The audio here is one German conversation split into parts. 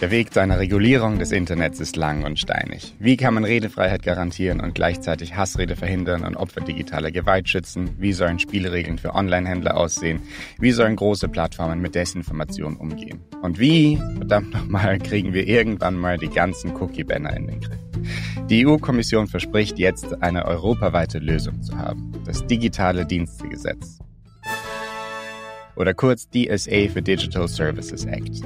Der Weg zu einer Regulierung des Internets ist lang und steinig. Wie kann man Redefreiheit garantieren und gleichzeitig Hassrede verhindern und Opfer digitaler Gewalt schützen? Wie sollen Spielregeln für Online-Händler aussehen? Wie sollen große Plattformen mit Desinformation umgehen? Und wie, verdammt nochmal, kriegen wir irgendwann mal die ganzen Cookie-Banner in den Griff? Die EU-Kommission verspricht jetzt, eine europaweite Lösung zu haben. Das digitale Dienstegesetz. Oder kurz DSA für Digital Services Act.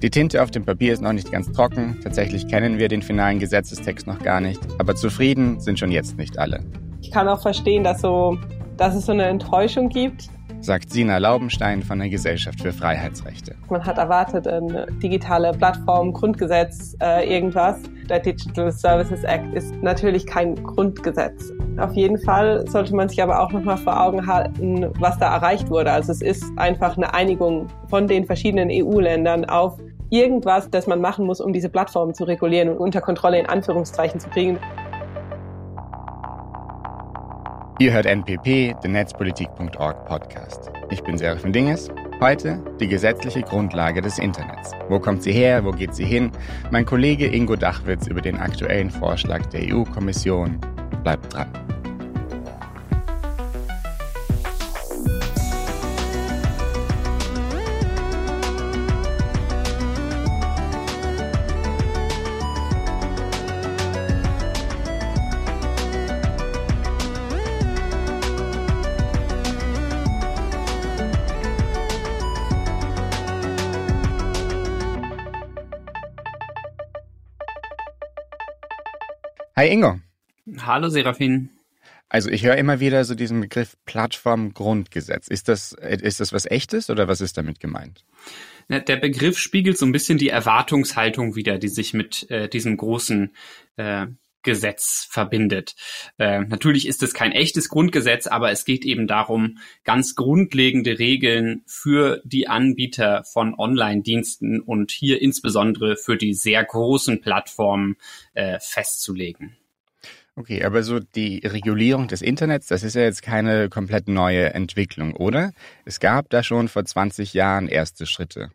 Die Tinte auf dem Papier ist noch nicht ganz trocken. Tatsächlich kennen wir den finalen Gesetzestext noch gar nicht. Aber zufrieden sind schon jetzt nicht alle. Ich kann auch verstehen, dass, so, dass es so eine Enttäuschung gibt. Sagt Sina Laubenstein von der Gesellschaft für Freiheitsrechte. Man hat erwartet, eine digitale Plattform, Grundgesetz, äh, irgendwas. Der Digital Services Act ist natürlich kein Grundgesetz. Auf jeden Fall sollte man sich aber auch nochmal vor Augen halten, was da erreicht wurde. Also es ist einfach eine Einigung von den verschiedenen EU-Ländern auf irgendwas, das man machen muss, um diese Plattformen zu regulieren und unter Kontrolle in Anführungszeichen zu kriegen. Ihr hört NPP, den Netzpolitik.org Podcast. Ich bin Serafin Dinges. Heute die gesetzliche Grundlage des Internets. Wo kommt sie her? Wo geht sie hin? Mein Kollege Ingo Dachwitz über den aktuellen Vorschlag der EU-Kommission. Bleibt dran. Hi Ingo. Hallo Serafin. Also ich höre immer wieder so diesen Begriff Plattformgrundgesetz. Ist das, ist das was echtes oder was ist damit gemeint? Der Begriff spiegelt so ein bisschen die Erwartungshaltung wider, die sich mit äh, diesem großen äh, Gesetz verbindet. Äh, natürlich ist es kein echtes Grundgesetz, aber es geht eben darum, ganz grundlegende Regeln für die Anbieter von Online-Diensten und hier insbesondere für die sehr großen Plattformen äh, festzulegen. Okay, aber so die Regulierung des Internets, das ist ja jetzt keine komplett neue Entwicklung, oder? Es gab da schon vor 20 Jahren erste Schritte.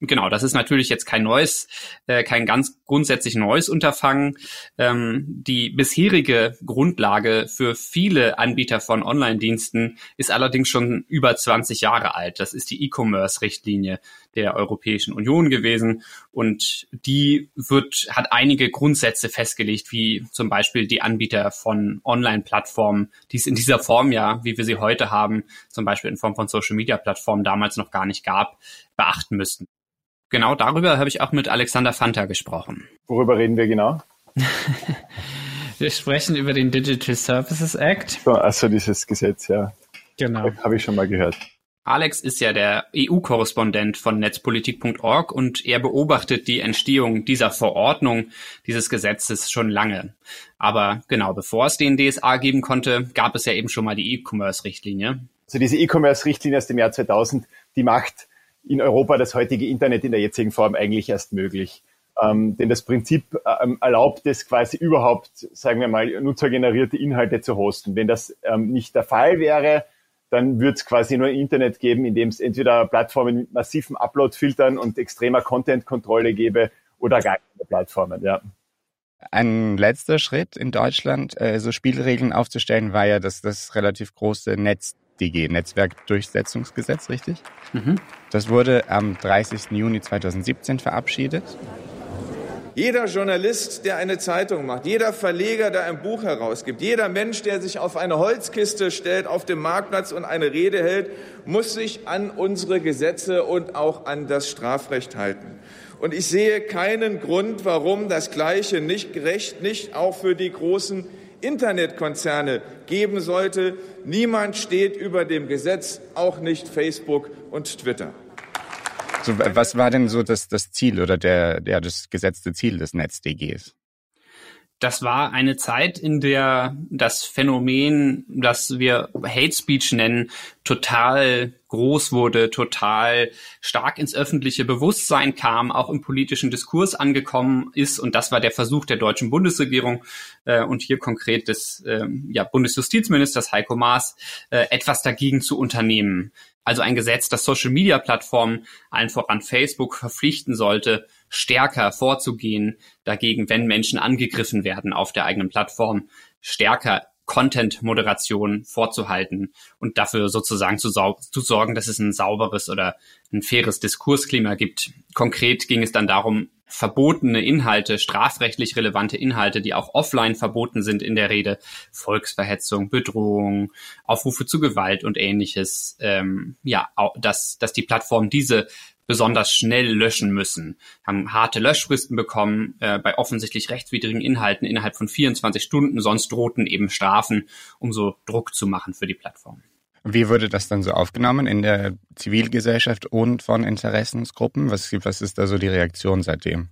Genau, das ist natürlich jetzt kein neues, äh, kein ganz grundsätzlich neues Unterfangen. Ähm, die bisherige Grundlage für viele Anbieter von Online-Diensten ist allerdings schon über 20 Jahre alt. Das ist die E-Commerce-Richtlinie der Europäischen Union gewesen und die wird, hat einige Grundsätze festgelegt, wie zum Beispiel die Anbieter von Online-Plattformen, die es in dieser Form ja, wie wir sie heute haben, zum Beispiel in Form von Social-Media-Plattformen damals noch gar nicht gab, beachten müssten. Genau darüber habe ich auch mit Alexander Fanta gesprochen. Worüber reden wir genau? wir sprechen über den Digital Services Act. So, also dieses Gesetz, ja. Genau. Habe ich schon mal gehört. Alex ist ja der EU-Korrespondent von netzpolitik.org und er beobachtet die Entstehung dieser Verordnung, dieses Gesetzes schon lange. Aber genau bevor es den DSA geben konnte, gab es ja eben schon mal die E-Commerce-Richtlinie. Also diese E-Commerce-Richtlinie aus dem Jahr 2000, die macht in Europa das heutige Internet in der jetzigen Form eigentlich erst möglich. Ähm, denn das Prinzip ähm, erlaubt es quasi überhaupt, sagen wir mal, nutzergenerierte Inhalte zu hosten. Wenn das ähm, nicht der Fall wäre, dann wird es quasi nur ein Internet geben, in dem es entweder Plattformen mit massiven Upload-Filtern und extremer Content-Kontrolle gäbe oder gar keine Plattformen. Ja. Ein letzter Schritt in Deutschland, äh, so Spielregeln aufzustellen, war ja das, das relativ große Netz DG, Netzwerkdurchsetzungsgesetz, richtig? Mhm. Das wurde am 30. Juni 2017 verabschiedet. Jeder Journalist, der eine Zeitung macht, jeder Verleger, der ein Buch herausgibt, jeder Mensch, der sich auf eine Holzkiste stellt auf dem Marktplatz und eine Rede hält, muss sich an unsere Gesetze und auch an das Strafrecht halten. Und ich sehe keinen Grund, warum das Gleiche nicht gerecht nicht auch für die großen Internetkonzerne geben sollte. Niemand steht über dem Gesetz, auch nicht Facebook und Twitter. So, was war denn so das, das Ziel oder der, der, das gesetzte Ziel des NetzDGs? das war eine Zeit, in der das Phänomen, das wir Hate Speech nennen, total groß wurde, total stark ins öffentliche Bewusstsein kam, auch im politischen Diskurs angekommen ist. Und das war der Versuch der deutschen Bundesregierung äh, und hier konkret des äh, ja, Bundesjustizministers Heiko Maas, äh, etwas dagegen zu unternehmen. Also ein Gesetz, das Social-Media-Plattformen, allen voran Facebook, verpflichten sollte, stärker vorzugehen dagegen, wenn Menschen angegriffen werden auf der eigenen Plattform, stärker Content-Moderation vorzuhalten und dafür sozusagen zu, zu, sorgen, dass es ein sauberes oder ein faires Diskursklima gibt. Konkret ging es dann darum, verbotene Inhalte, strafrechtlich relevante Inhalte, die auch offline verboten sind in der Rede, Volksverhetzung, Bedrohung, Aufrufe zu Gewalt und ähnliches, ähm, ja, dass, dass die Plattform diese besonders schnell löschen müssen, haben harte Löschfristen bekommen äh, bei offensichtlich rechtswidrigen Inhalten innerhalb von 24 Stunden, sonst drohten eben Strafen, um so Druck zu machen für die Plattform. Wie wurde das dann so aufgenommen in der Zivilgesellschaft und von Interessensgruppen? Was, was ist da so die Reaktion seitdem?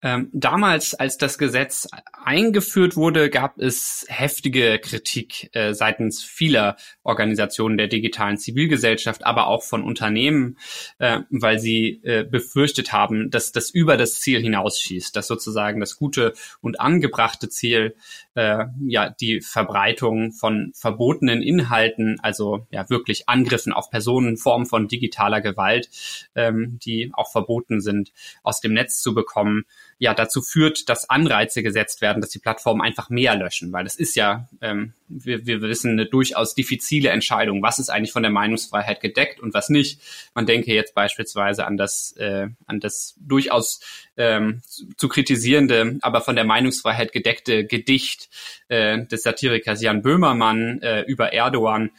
Ähm, damals, als das Gesetz eingeführt wurde, gab es heftige Kritik äh, seitens vieler Organisationen der digitalen Zivilgesellschaft, aber auch von Unternehmen, äh, weil sie äh, befürchtet haben, dass das über das Ziel hinausschießt, dass sozusagen das gute und angebrachte Ziel, äh, ja, die Verbreitung von verbotenen Inhalten, also ja wirklich Angriffen auf Personen, Formen von digitaler Gewalt, ähm, die auch verboten sind, aus dem Netz zu bekommen, ja dazu führt, dass Anreize gesetzt werden, dass die Plattformen einfach mehr löschen, weil das ist ja, ähm, wir, wir wissen, eine durchaus diffizile Entscheidung, was ist eigentlich von der Meinungsfreiheit gedeckt und was nicht. Man denke jetzt beispielsweise an das, äh, an das durchaus ähm, zu kritisierende, aber von der Meinungsfreiheit gedeckte Gedicht äh, des Satirikers Jan Böhmermann äh, über Erdogan,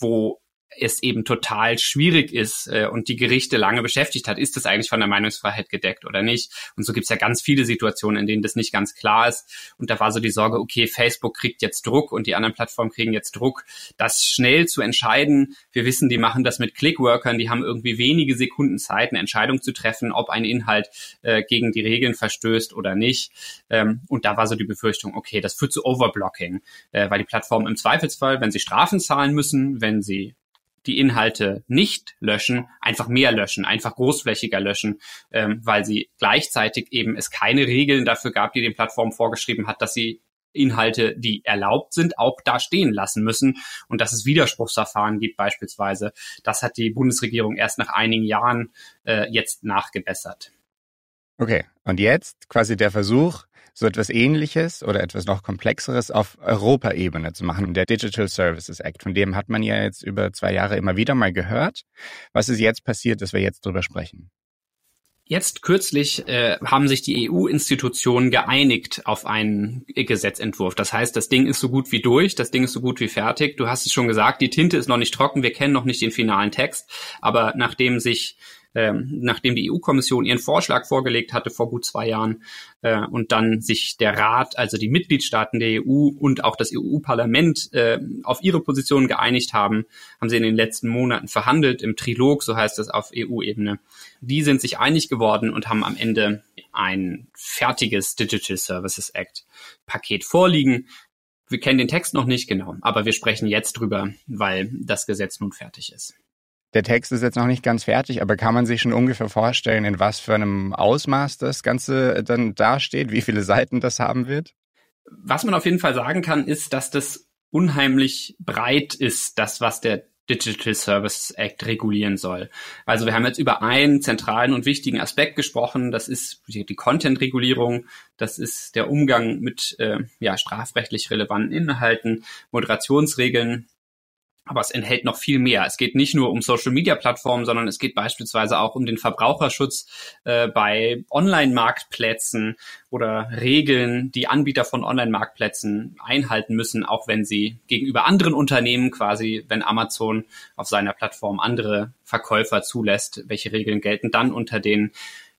wo es eben total schwierig ist äh, und die Gerichte lange beschäftigt hat, ist das eigentlich von der Meinungsfreiheit gedeckt oder nicht? Und so gibt es ja ganz viele Situationen, in denen das nicht ganz klar ist. Und da war so die Sorge, okay, Facebook kriegt jetzt Druck und die anderen Plattformen kriegen jetzt Druck, das schnell zu entscheiden. Wir wissen, die machen das mit Clickworkern, die haben irgendwie wenige Sekunden Zeit, eine Entscheidung zu treffen, ob ein Inhalt äh, gegen die Regeln verstößt oder nicht. Ähm, und da war so die Befürchtung, okay, das führt zu Overblocking, äh, weil die Plattformen im Zweifelsfall, wenn sie Strafen zahlen müssen, wenn sie die Inhalte nicht löschen, einfach mehr löschen, einfach großflächiger löschen, ähm, weil sie gleichzeitig eben es keine Regeln dafür gab, die den Plattformen vorgeschrieben hat, dass sie Inhalte, die erlaubt sind, auch da stehen lassen müssen und dass es Widerspruchsverfahren gibt beispielsweise. Das hat die Bundesregierung erst nach einigen Jahren äh, jetzt nachgebessert. Okay, und jetzt quasi der Versuch, so etwas Ähnliches oder etwas noch Komplexeres auf Europaebene zu machen. Der Digital Services Act, von dem hat man ja jetzt über zwei Jahre immer wieder mal gehört. Was ist jetzt passiert, dass wir jetzt drüber sprechen? Jetzt kürzlich äh, haben sich die EU-Institutionen geeinigt auf einen Gesetzentwurf. Das heißt, das Ding ist so gut wie durch, das Ding ist so gut wie fertig. Du hast es schon gesagt, die Tinte ist noch nicht trocken, wir kennen noch nicht den finalen Text, aber nachdem sich ähm, nachdem die EU-Kommission ihren Vorschlag vorgelegt hatte vor gut zwei Jahren äh, und dann sich der Rat, also die Mitgliedstaaten der EU und auch das EU-Parlament äh, auf ihre Positionen geeinigt haben, haben sie in den letzten Monaten verhandelt im Trilog, so heißt es auf EU-Ebene. Die sind sich einig geworden und haben am Ende ein fertiges Digital Services Act Paket vorliegen. Wir kennen den Text noch nicht genau, aber wir sprechen jetzt drüber, weil das Gesetz nun fertig ist. Der Text ist jetzt noch nicht ganz fertig, aber kann man sich schon ungefähr vorstellen, in was für einem Ausmaß das Ganze dann dasteht, wie viele Seiten das haben wird? Was man auf jeden Fall sagen kann, ist, dass das unheimlich breit ist, das, was der Digital Service Act regulieren soll. Also wir haben jetzt über einen zentralen und wichtigen Aspekt gesprochen. Das ist die Content-Regulierung. Das ist der Umgang mit äh, ja, strafrechtlich relevanten Inhalten, Moderationsregeln aber es enthält noch viel mehr. Es geht nicht nur um Social-Media-Plattformen, sondern es geht beispielsweise auch um den Verbraucherschutz äh, bei Online-Marktplätzen oder Regeln, die Anbieter von Online-Marktplätzen einhalten müssen, auch wenn sie gegenüber anderen Unternehmen quasi, wenn Amazon auf seiner Plattform andere Verkäufer zulässt, welche Regeln gelten dann unter den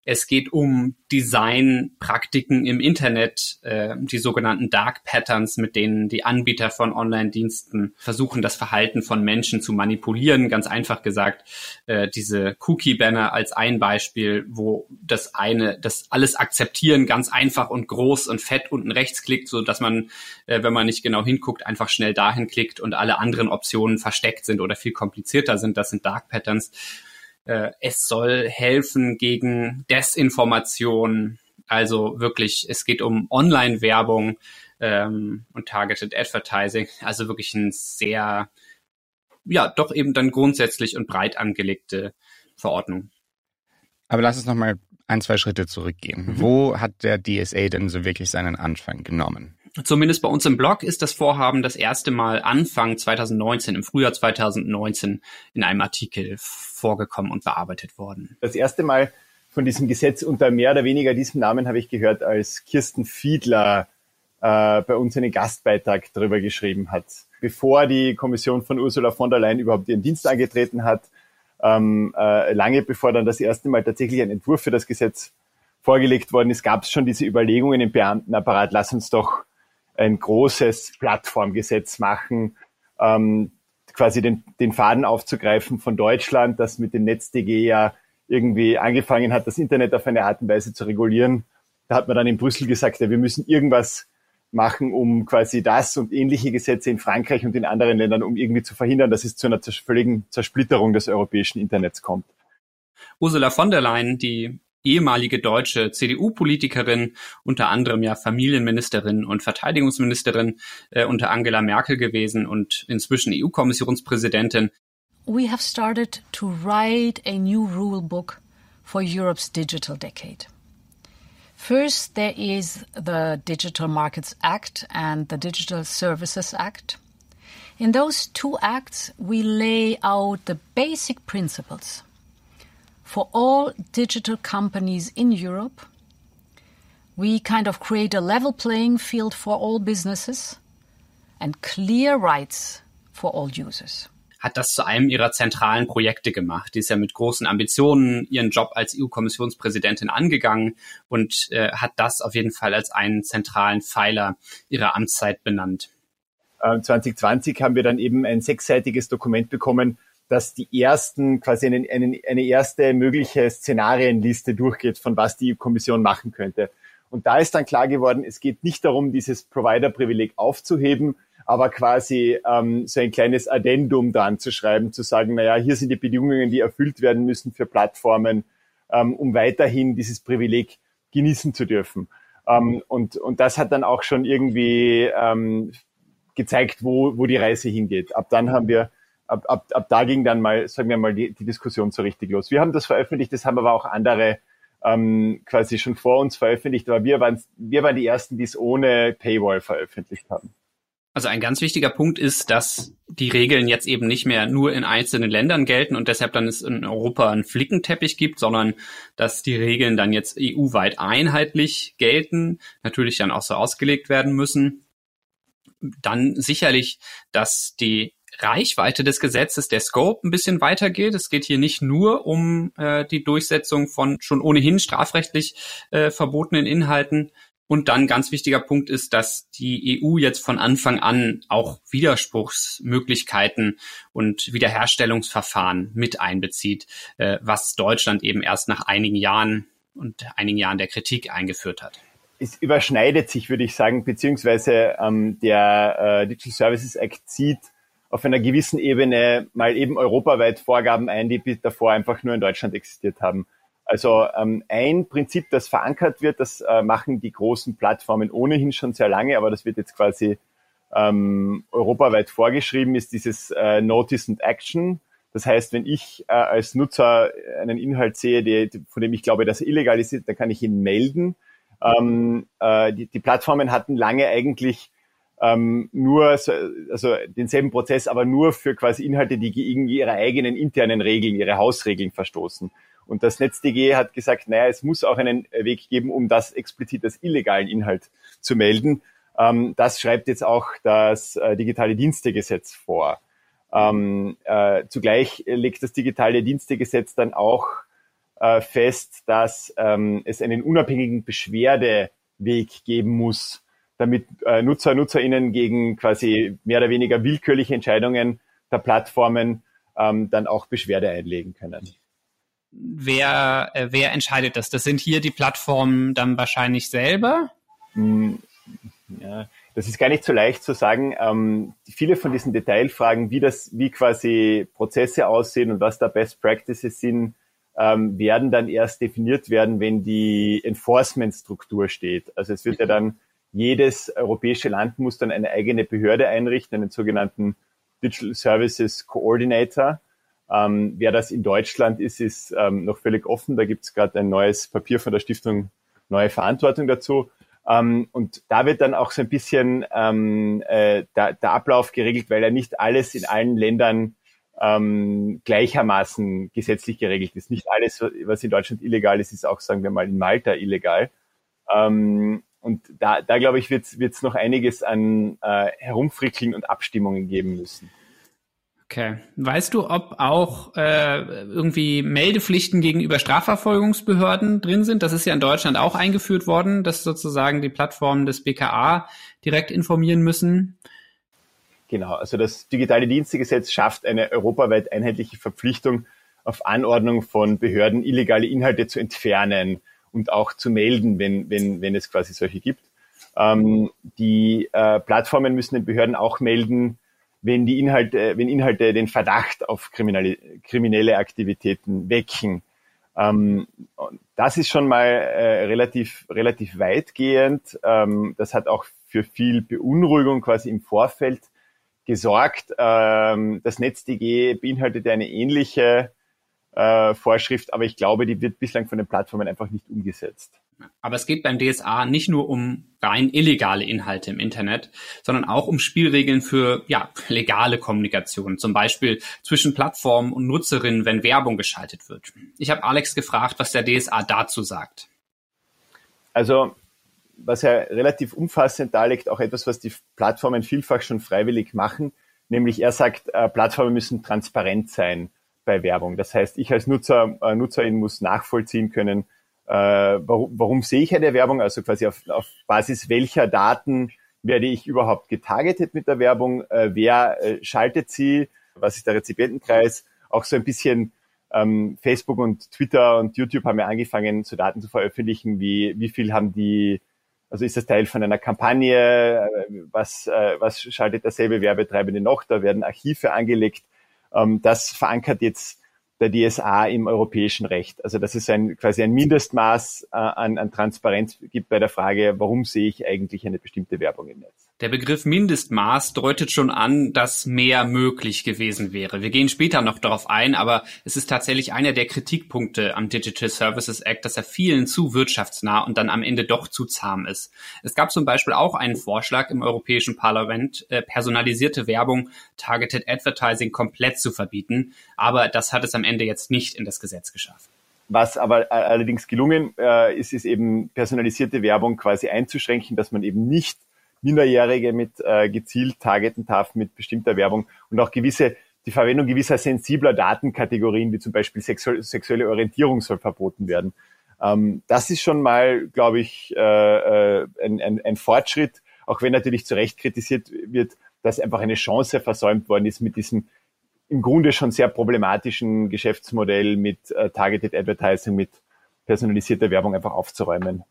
es geht um Designpraktiken im Internet, äh, die sogenannten Dark Patterns, mit denen die Anbieter von Online-Diensten versuchen, das Verhalten von Menschen zu manipulieren. Ganz einfach gesagt, äh, diese Cookie-Banner als ein Beispiel, wo das eine, das alles akzeptieren ganz einfach und groß und fett unten rechts klickt, so dass man, äh, wenn man nicht genau hinguckt, einfach schnell dahin klickt und alle anderen Optionen versteckt sind oder viel komplizierter sind. Das sind Dark Patterns. Äh, es soll helfen gegen Desinformation. Also wirklich, es geht um Online-Werbung ähm, und Targeted Advertising. Also wirklich ein sehr, ja, doch eben dann grundsätzlich und breit angelegte Verordnung. Aber lass uns nochmal ein, zwei Schritte zurückgehen. Mhm. Wo hat der DSA denn so wirklich seinen Anfang genommen? Zumindest bei uns im Blog ist das Vorhaben das erste Mal Anfang 2019, im Frühjahr 2019 in einem Artikel vorgekommen und bearbeitet worden. Das erste Mal von diesem Gesetz unter mehr oder weniger diesem Namen habe ich gehört, als Kirsten Fiedler äh, bei uns einen Gastbeitrag darüber geschrieben hat. Bevor die Kommission von Ursula von der Leyen überhaupt ihren Dienst angetreten hat, ähm, äh, lange bevor dann das erste Mal tatsächlich ein Entwurf für das Gesetz vorgelegt worden ist, gab es schon diese Überlegungen im Beamtenapparat, lass uns doch ein großes Plattformgesetz machen, ähm, quasi den, den Faden aufzugreifen von Deutschland, das mit dem NetzDG ja irgendwie angefangen hat, das Internet auf eine Art und Weise zu regulieren. Da hat man dann in Brüssel gesagt, ja, wir müssen irgendwas machen, um quasi das und ähnliche Gesetze in Frankreich und in anderen Ländern, um irgendwie zu verhindern, dass es zu einer völligen Zersplitterung des europäischen Internets kommt. Ursula von der Leyen, die ehemalige deutsche CDU-Politikerin, unter anderem ja Familienministerin und Verteidigungsministerin äh, unter Angela Merkel gewesen und inzwischen EU-Kommissionspräsidentin. We have started to write a new rule book for Europe's digital decade. First, there is the Digital Markets Act and the Digital Services Act. In those two acts, we lay out the basic principles for all digital companies in Europe. We kind of create a level playing field for all businesses and clear rights for all users. hat das zu einem ihrer zentralen Projekte gemacht. Die ist ja mit großen Ambitionen ihren Job als EU-Kommissionspräsidentin angegangen und äh, hat das auf jeden Fall als einen zentralen Pfeiler ihrer Amtszeit benannt. 2020 haben wir dann eben ein sechsseitiges Dokument bekommen, dass die ersten, quasi eine, eine, eine erste mögliche Szenarienliste durchgeht, von was die Kommission machen könnte. Und da ist dann klar geworden, es geht nicht darum, dieses Provider-Privileg aufzuheben, aber quasi ähm, so ein kleines Addendum dran zu schreiben, zu sagen, naja, hier sind die Bedingungen, die erfüllt werden müssen für Plattformen, ähm, um weiterhin dieses Privileg genießen zu dürfen. Ähm, und, und das hat dann auch schon irgendwie ähm, gezeigt, wo, wo die Reise hingeht. Ab dann haben wir ab, ab, ab da ging dann mal, sagen wir mal, die, die Diskussion so richtig los. Wir haben das veröffentlicht, das haben aber auch andere ähm, quasi schon vor uns veröffentlicht, aber wir waren, wir waren die Ersten, die es ohne Paywall veröffentlicht haben. Also ein ganz wichtiger Punkt ist, dass die Regeln jetzt eben nicht mehr nur in einzelnen Ländern gelten und deshalb dann es in Europa einen Flickenteppich gibt, sondern dass die Regeln dann jetzt EU-weit einheitlich gelten, natürlich dann auch so ausgelegt werden müssen. Dann sicherlich, dass die Reichweite des Gesetzes, der Scope ein bisschen weitergeht. Es geht hier nicht nur um äh, die Durchsetzung von schon ohnehin strafrechtlich äh, verbotenen Inhalten. Und dann ganz wichtiger Punkt ist, dass die EU jetzt von Anfang an auch Widerspruchsmöglichkeiten und Wiederherstellungsverfahren mit einbezieht, äh, was Deutschland eben erst nach einigen Jahren und einigen Jahren der Kritik eingeführt hat es überschneidet sich, würde ich sagen, beziehungsweise ähm, der äh, Digital Services Act zieht auf einer gewissen Ebene mal eben europaweit Vorgaben ein, die davor einfach nur in Deutschland existiert haben. Also ähm, ein Prinzip, das verankert wird, das äh, machen die großen Plattformen ohnehin schon sehr lange, aber das wird jetzt quasi ähm, europaweit vorgeschrieben, ist dieses äh, Notice and Action. Das heißt, wenn ich äh, als Nutzer einen Inhalt sehe, die, von dem ich glaube, dass er illegal ist, dann kann ich ihn melden. Ähm, äh, die, die Plattformen hatten lange eigentlich ähm, nur, so, also denselben Prozess, aber nur für quasi Inhalte, die gegen ihre eigenen internen Regeln, ihre Hausregeln verstoßen. Und das NetzDG hat gesagt, naja, es muss auch einen Weg geben, um das explizit als illegalen Inhalt zu melden. Ähm, das schreibt jetzt auch das äh, Digitale Dienstegesetz vor. Ähm, äh, zugleich legt das Digitale Dienstegesetz dann auch äh, fest, dass ähm, es einen unabhängigen Beschwerdeweg geben muss damit äh, Nutzer, NutzerInnen gegen quasi mehr oder weniger willkürliche Entscheidungen der Plattformen ähm, dann auch Beschwerde einlegen können. Wer, äh, wer entscheidet das? Das sind hier die Plattformen dann wahrscheinlich selber? Hm, ja, das ist gar nicht so leicht zu sagen. Ähm, viele von diesen Detailfragen, wie das, wie quasi Prozesse aussehen und was da Best Practices sind, ähm, werden dann erst definiert werden, wenn die Enforcement-Struktur steht. Also es wird ja dann jedes europäische Land muss dann eine eigene Behörde einrichten, einen sogenannten Digital Services Coordinator. Ähm, wer das in Deutschland ist, ist ähm, noch völlig offen. Da gibt es gerade ein neues Papier von der Stiftung Neue Verantwortung dazu. Ähm, und da wird dann auch so ein bisschen ähm, äh, der, der Ablauf geregelt, weil ja nicht alles in allen Ländern ähm, gleichermaßen gesetzlich geregelt ist. Nicht alles, was in Deutschland illegal ist, ist auch, sagen wir mal, in Malta illegal. Ähm, und da, da glaube ich, wird es noch einiges an äh, Herumfrickeln und Abstimmungen geben müssen. Okay. Weißt du, ob auch äh, irgendwie Meldepflichten gegenüber Strafverfolgungsbehörden drin sind? Das ist ja in Deutschland auch eingeführt worden, dass sozusagen die Plattformen des BKA direkt informieren müssen. Genau, also das Digitale Dienstegesetz schafft eine europaweit einheitliche Verpflichtung, auf Anordnung von Behörden illegale Inhalte zu entfernen und auch zu melden, wenn, wenn, wenn es quasi solche gibt. Ähm, die äh, Plattformen müssen den Behörden auch melden, wenn die Inhalte, wenn Inhalte den Verdacht auf kriminelle, kriminelle Aktivitäten wecken. Ähm, das ist schon mal äh, relativ, relativ weitgehend. Ähm, das hat auch für viel Beunruhigung quasi im Vorfeld gesorgt. Ähm, das NetzDG beinhaltet eine ähnliche äh, Vorschrift, aber ich glaube, die wird bislang von den Plattformen einfach nicht umgesetzt. Aber es geht beim DSA nicht nur um rein illegale Inhalte im Internet, sondern auch um Spielregeln für ja, legale Kommunikation, zum Beispiel zwischen Plattformen und Nutzerinnen, wenn Werbung geschaltet wird. Ich habe Alex gefragt, was der DSA dazu sagt. Also was ja relativ umfassend darlegt, auch etwas, was die Plattformen vielfach schon freiwillig machen, nämlich er sagt, äh, Plattformen müssen transparent sein bei Werbung. Das heißt, ich als Nutzer, äh, Nutzerin muss nachvollziehen können, äh, warum, warum sehe ich eine Werbung, also quasi auf, auf Basis welcher Daten werde ich überhaupt getargetet mit der Werbung, äh, wer schaltet sie, was ist der Rezipientenkreis, auch so ein bisschen ähm, Facebook und Twitter und YouTube haben ja angefangen, so Daten zu veröffentlichen, wie, wie viel haben die, also ist das Teil von einer Kampagne, was, was schaltet derselbe Werbetreibende noch, da werden Archive angelegt, das verankert jetzt der DSA im europäischen Recht. Also dass es ein, quasi ein Mindestmaß äh, an, an Transparenz gibt bei der Frage, warum sehe ich eigentlich eine bestimmte Werbung im Netz. Der Begriff Mindestmaß deutet schon an, dass mehr möglich gewesen wäre. Wir gehen später noch darauf ein, aber es ist tatsächlich einer der Kritikpunkte am Digital Services Act, dass er vielen zu wirtschaftsnah und dann am Ende doch zu zahm ist. Es gab zum Beispiel auch einen Vorschlag im Europäischen Parlament, äh, personalisierte Werbung, Targeted Advertising komplett zu verbieten, aber das hat es am Ende jetzt nicht in das Gesetz geschafft. Was aber allerdings gelungen äh, ist, ist eben personalisierte Werbung quasi einzuschränken, dass man eben nicht Minderjährige mit äh, gezielt targeten darf mit bestimmter Werbung und auch gewisse die Verwendung gewisser sensibler Datenkategorien, wie zum Beispiel sexu sexuelle Orientierung, soll verboten werden. Ähm, das ist schon mal, glaube ich, äh, äh, ein, ein, ein Fortschritt, auch wenn natürlich zu Recht kritisiert wird, dass einfach eine Chance versäumt worden ist, mit diesem im Grunde schon sehr problematischen Geschäftsmodell mit äh, Targeted Advertising, mit personalisierter Werbung einfach aufzuräumen.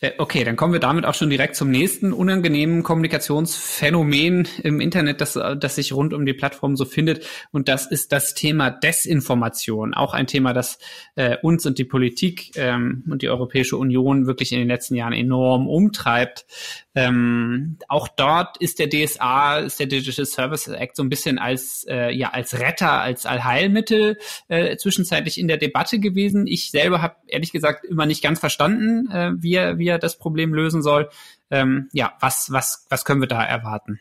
Äh, okay, dann kommen wir damit auch schon direkt zum nächsten unangenehmen Kommunikationsphänomen im Internet, das, das sich rund um die Plattform so findet. Und das ist das Thema Desinformation. Auch ein Thema, das äh, uns und die Politik ähm, und die Europäische Union wirklich in den letzten Jahren enorm umtreibt. Ähm, auch dort ist der DSA, ist der Digital Services Act so ein bisschen als, äh, ja, als Retter, als Allheilmittel äh, zwischenzeitlich in der Debatte gewesen. Ich selber habe ehrlich gesagt immer nicht ganz verstanden, äh, wie, er, wie er das Problem lösen soll. Ähm, ja, was, was, was können wir da erwarten?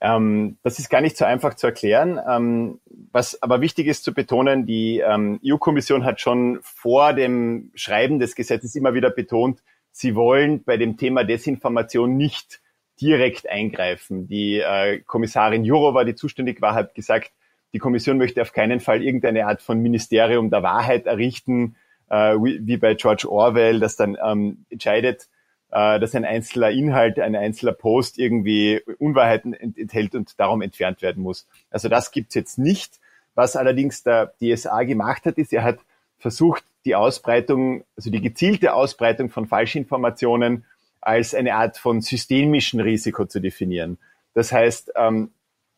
Ähm, das ist gar nicht so einfach zu erklären. Ähm, was aber wichtig ist zu betonen, die ähm, EU-Kommission hat schon vor dem Schreiben des Gesetzes immer wieder betont, sie wollen bei dem Thema Desinformation nicht direkt eingreifen. Die äh, Kommissarin Jourova, die zuständig war, hat gesagt, die Kommission möchte auf keinen Fall irgendeine Art von Ministerium der Wahrheit errichten, äh, wie, wie, bei George Orwell, das dann ähm, entscheidet, äh, dass ein einzelner Inhalt, ein einzelner Post irgendwie Unwahrheiten enthält und darum entfernt werden muss. Also das gibt's jetzt nicht. Was allerdings der DSA gemacht hat, ist, er hat versucht, die Ausbreitung, also die gezielte Ausbreitung von Falschinformationen als eine Art von systemischen Risiko zu definieren. Das heißt, ähm,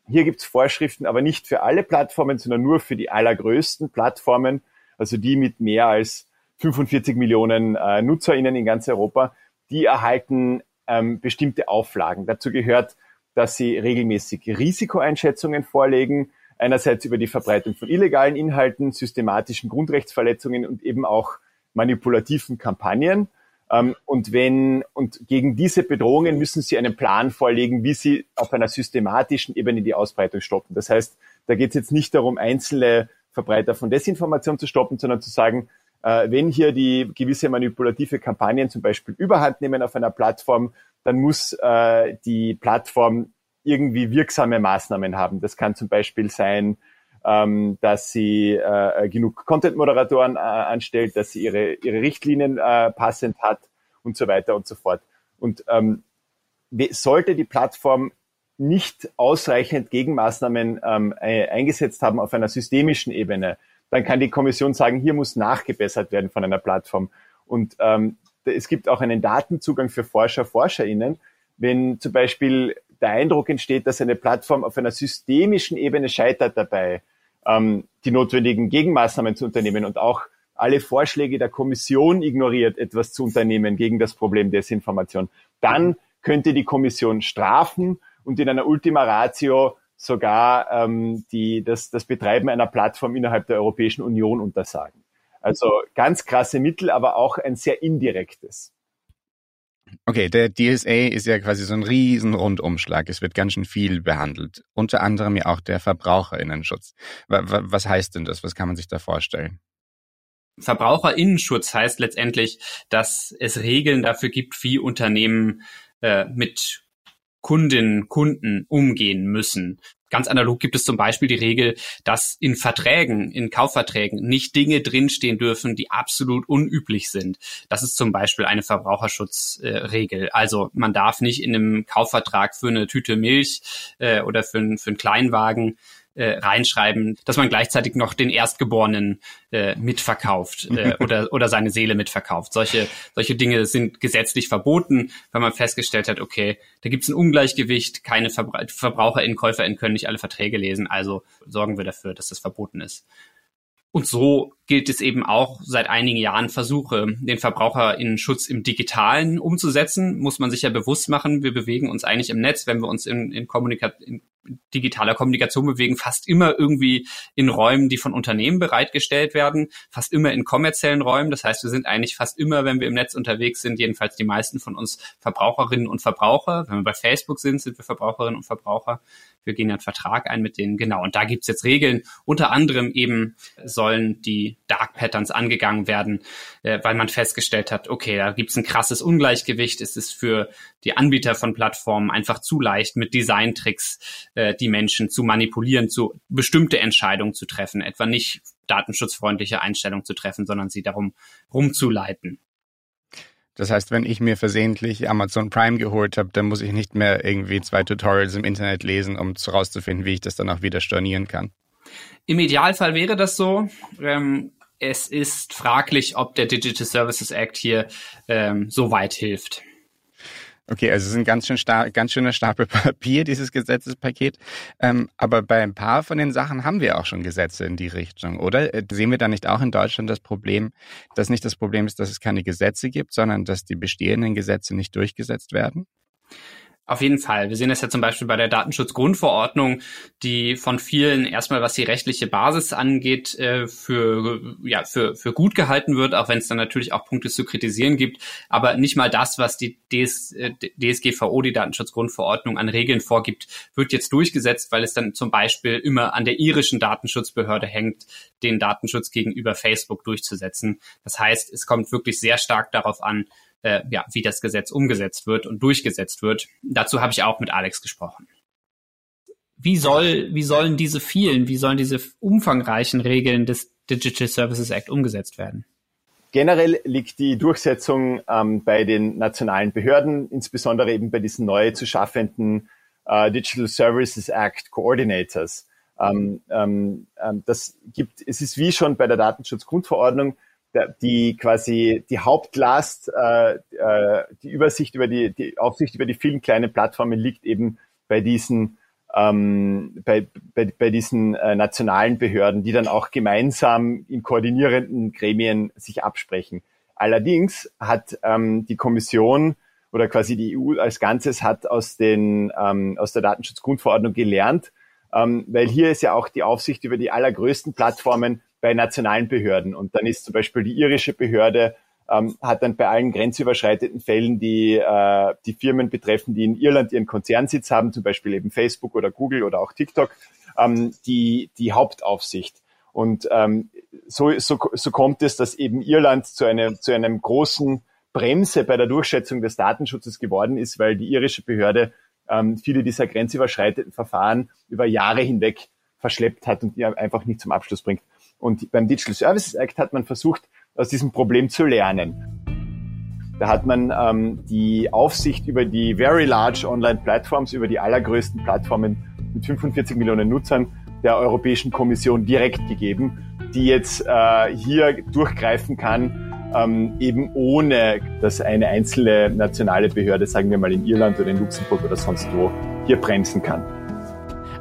hier gibt es Vorschriften, aber nicht für alle Plattformen, sondern nur für die allergrößten Plattformen, also die mit mehr als 45 Millionen äh, NutzerInnen in ganz Europa, die erhalten ähm, bestimmte Auflagen. Dazu gehört, dass sie regelmäßig Risikoeinschätzungen vorlegen, einerseits über die Verbreitung von illegalen Inhalten, systematischen Grundrechtsverletzungen und eben auch manipulativen Kampagnen. Ähm, und wenn, und gegen diese Bedrohungen müssen Sie einen Plan vorlegen, wie Sie auf einer systematischen Ebene die Ausbreitung stoppen. Das heißt, da geht es jetzt nicht darum, einzelne Verbreiter von Desinformation zu stoppen, sondern zu sagen, äh, wenn hier die gewisse manipulative Kampagnen zum Beispiel überhand nehmen auf einer Plattform, dann muss äh, die Plattform irgendwie wirksame Maßnahmen haben. Das kann zum Beispiel sein, ähm, dass sie äh, genug Content-Moderatoren äh, anstellt, dass sie ihre, ihre Richtlinien äh, passend hat und so weiter und so fort. Und ähm, sollte die Plattform nicht ausreichend Gegenmaßnahmen ähm, eingesetzt haben auf einer systemischen Ebene, dann kann die Kommission sagen, hier muss nachgebessert werden von einer Plattform. Und ähm, es gibt auch einen Datenzugang für Forscher, ForscherInnen. Wenn zum Beispiel der Eindruck entsteht, dass eine Plattform auf einer systemischen Ebene scheitert dabei, ähm, die notwendigen Gegenmaßnahmen zu unternehmen und auch alle Vorschläge der Kommission ignoriert, etwas zu unternehmen gegen das Problem Desinformation, dann könnte die Kommission strafen und in einer Ultima Ratio sogar ähm, die, das, das Betreiben einer Plattform innerhalb der Europäischen Union untersagen. Also ganz krasse Mittel, aber auch ein sehr indirektes. Okay, der DSA ist ja quasi so ein riesen Rundumschlag. Es wird ganz schön viel behandelt. Unter anderem ja auch der Verbraucherinnenschutz. Was heißt denn das? Was kann man sich da vorstellen? Verbraucherinnenschutz heißt letztendlich, dass es Regeln dafür gibt, wie Unternehmen äh, mit Kundinnen, Kunden umgehen müssen. Ganz analog gibt es zum Beispiel die Regel, dass in Verträgen, in Kaufverträgen nicht Dinge drinstehen dürfen, die absolut unüblich sind. Das ist zum Beispiel eine Verbraucherschutzregel. Äh, also man darf nicht in einem Kaufvertrag für eine Tüte Milch äh, oder für, für einen Kleinwagen äh, reinschreiben, dass man gleichzeitig noch den Erstgeborenen äh, mitverkauft äh, oder, oder seine Seele mitverkauft. Solche, solche Dinge sind gesetzlich verboten, weil man festgestellt hat, okay, da gibt es ein Ungleichgewicht, keine Verbra VerbraucherInnen, KäuferInnen können nicht alle Verträge lesen, also sorgen wir dafür, dass das verboten ist. Und so gilt es eben auch seit einigen Jahren Versuche, den VerbraucherInnen-Schutz im Digitalen umzusetzen, muss man sich ja bewusst machen. Wir bewegen uns eigentlich im Netz, wenn wir uns in, in, Kommunika in digitaler Kommunikation bewegen, fast immer irgendwie in Räumen, die von Unternehmen bereitgestellt werden, fast immer in kommerziellen Räumen. Das heißt, wir sind eigentlich fast immer, wenn wir im Netz unterwegs sind, jedenfalls die meisten von uns Verbraucherinnen und Verbraucher. Wenn wir bei Facebook sind, sind wir Verbraucherinnen und Verbraucher. Wir gehen ja einen Vertrag ein mit denen. Genau. Und da gibt's jetzt Regeln. Unter anderem eben sollen die Dark Patterns angegangen werden, äh, weil man festgestellt hat, okay, da gibt's ein krasses Ungleichgewicht. Es ist für die Anbieter von Plattformen einfach zu leicht, mit Designtricks äh, die Menschen zu manipulieren, zu bestimmte Entscheidungen zu treffen, etwa nicht datenschutzfreundliche Einstellungen zu treffen, sondern sie darum rumzuleiten. Das heißt, wenn ich mir versehentlich Amazon Prime geholt habe, dann muss ich nicht mehr irgendwie zwei Tutorials im Internet lesen, um herauszufinden, wie ich das dann auch wieder stornieren kann. Im Idealfall wäre das so. Ähm, es ist fraglich, ob der Digital Services Act hier ähm, so weit hilft. Okay, also es ist ein ganz, schön ganz schöner Stapel Papier, dieses Gesetzespaket. Ähm, aber bei ein paar von den Sachen haben wir auch schon Gesetze in die Richtung, oder? Äh, sehen wir da nicht auch in Deutschland das Problem, dass nicht das Problem ist, dass es keine Gesetze gibt, sondern dass die bestehenden Gesetze nicht durchgesetzt werden? Auf jeden Fall. Wir sehen das ja zum Beispiel bei der Datenschutzgrundverordnung, die von vielen erstmal, was die rechtliche Basis angeht, äh, für, ja, für, für gut gehalten wird, auch wenn es dann natürlich auch Punkte zu kritisieren gibt. Aber nicht mal das, was die DS, äh, DSGVO, die Datenschutzgrundverordnung, an Regeln vorgibt, wird jetzt durchgesetzt, weil es dann zum Beispiel immer an der irischen Datenschutzbehörde hängt, den Datenschutz gegenüber Facebook durchzusetzen. Das heißt, es kommt wirklich sehr stark darauf an, äh, ja, wie das Gesetz umgesetzt wird und durchgesetzt wird. Dazu habe ich auch mit Alex gesprochen. Wie soll, wie sollen diese vielen, wie sollen diese umfangreichen Regeln des Digital Services Act umgesetzt werden? Generell liegt die Durchsetzung ähm, bei den nationalen Behörden, insbesondere eben bei diesen neu zu schaffenden äh, Digital Services Act Coordinators. Ähm, ähm, ähm das gibt, es ist wie schon bei der Datenschutzgrundverordnung, die quasi die Hauptlast, äh, äh, die Übersicht über die, die Aufsicht über die vielen kleinen Plattformen liegt eben bei diesen ähm, bei, bei, bei diesen äh, nationalen Behörden, die dann auch gemeinsam in koordinierenden Gremien sich absprechen. Allerdings hat ähm, die Kommission oder quasi die EU als Ganzes hat aus den ähm, aus der Datenschutzgrundverordnung gelernt ähm, weil hier ist ja auch die Aufsicht über die allergrößten Plattformen bei nationalen Behörden. Und dann ist zum Beispiel die irische Behörde ähm, hat dann bei allen grenzüberschreitenden Fällen, die äh, die Firmen betreffen, die in Irland ihren Konzernsitz haben, zum Beispiel eben Facebook oder Google oder auch TikTok, ähm, die, die Hauptaufsicht. Und ähm, so, so, so kommt es, dass eben Irland zu, einem zu einem großen Bremse bei der Durchschätzung des Datenschutzes geworden ist, weil die irische Behörde ähm, viele dieser grenzüberschreitenden Verfahren über Jahre hinweg verschleppt hat und die einfach nicht zum Abschluss bringt. Und beim Digital Services Act hat man versucht, aus diesem Problem zu lernen. Da hat man ähm, die Aufsicht über die very large Online Platforms, über die allergrößten Plattformen mit 45 Millionen Nutzern der Europäischen Kommission direkt gegeben, die jetzt äh, hier durchgreifen kann, ähm, eben ohne dass eine einzelne nationale Behörde, sagen wir mal in Irland oder in Luxemburg oder sonst wo, hier bremsen kann.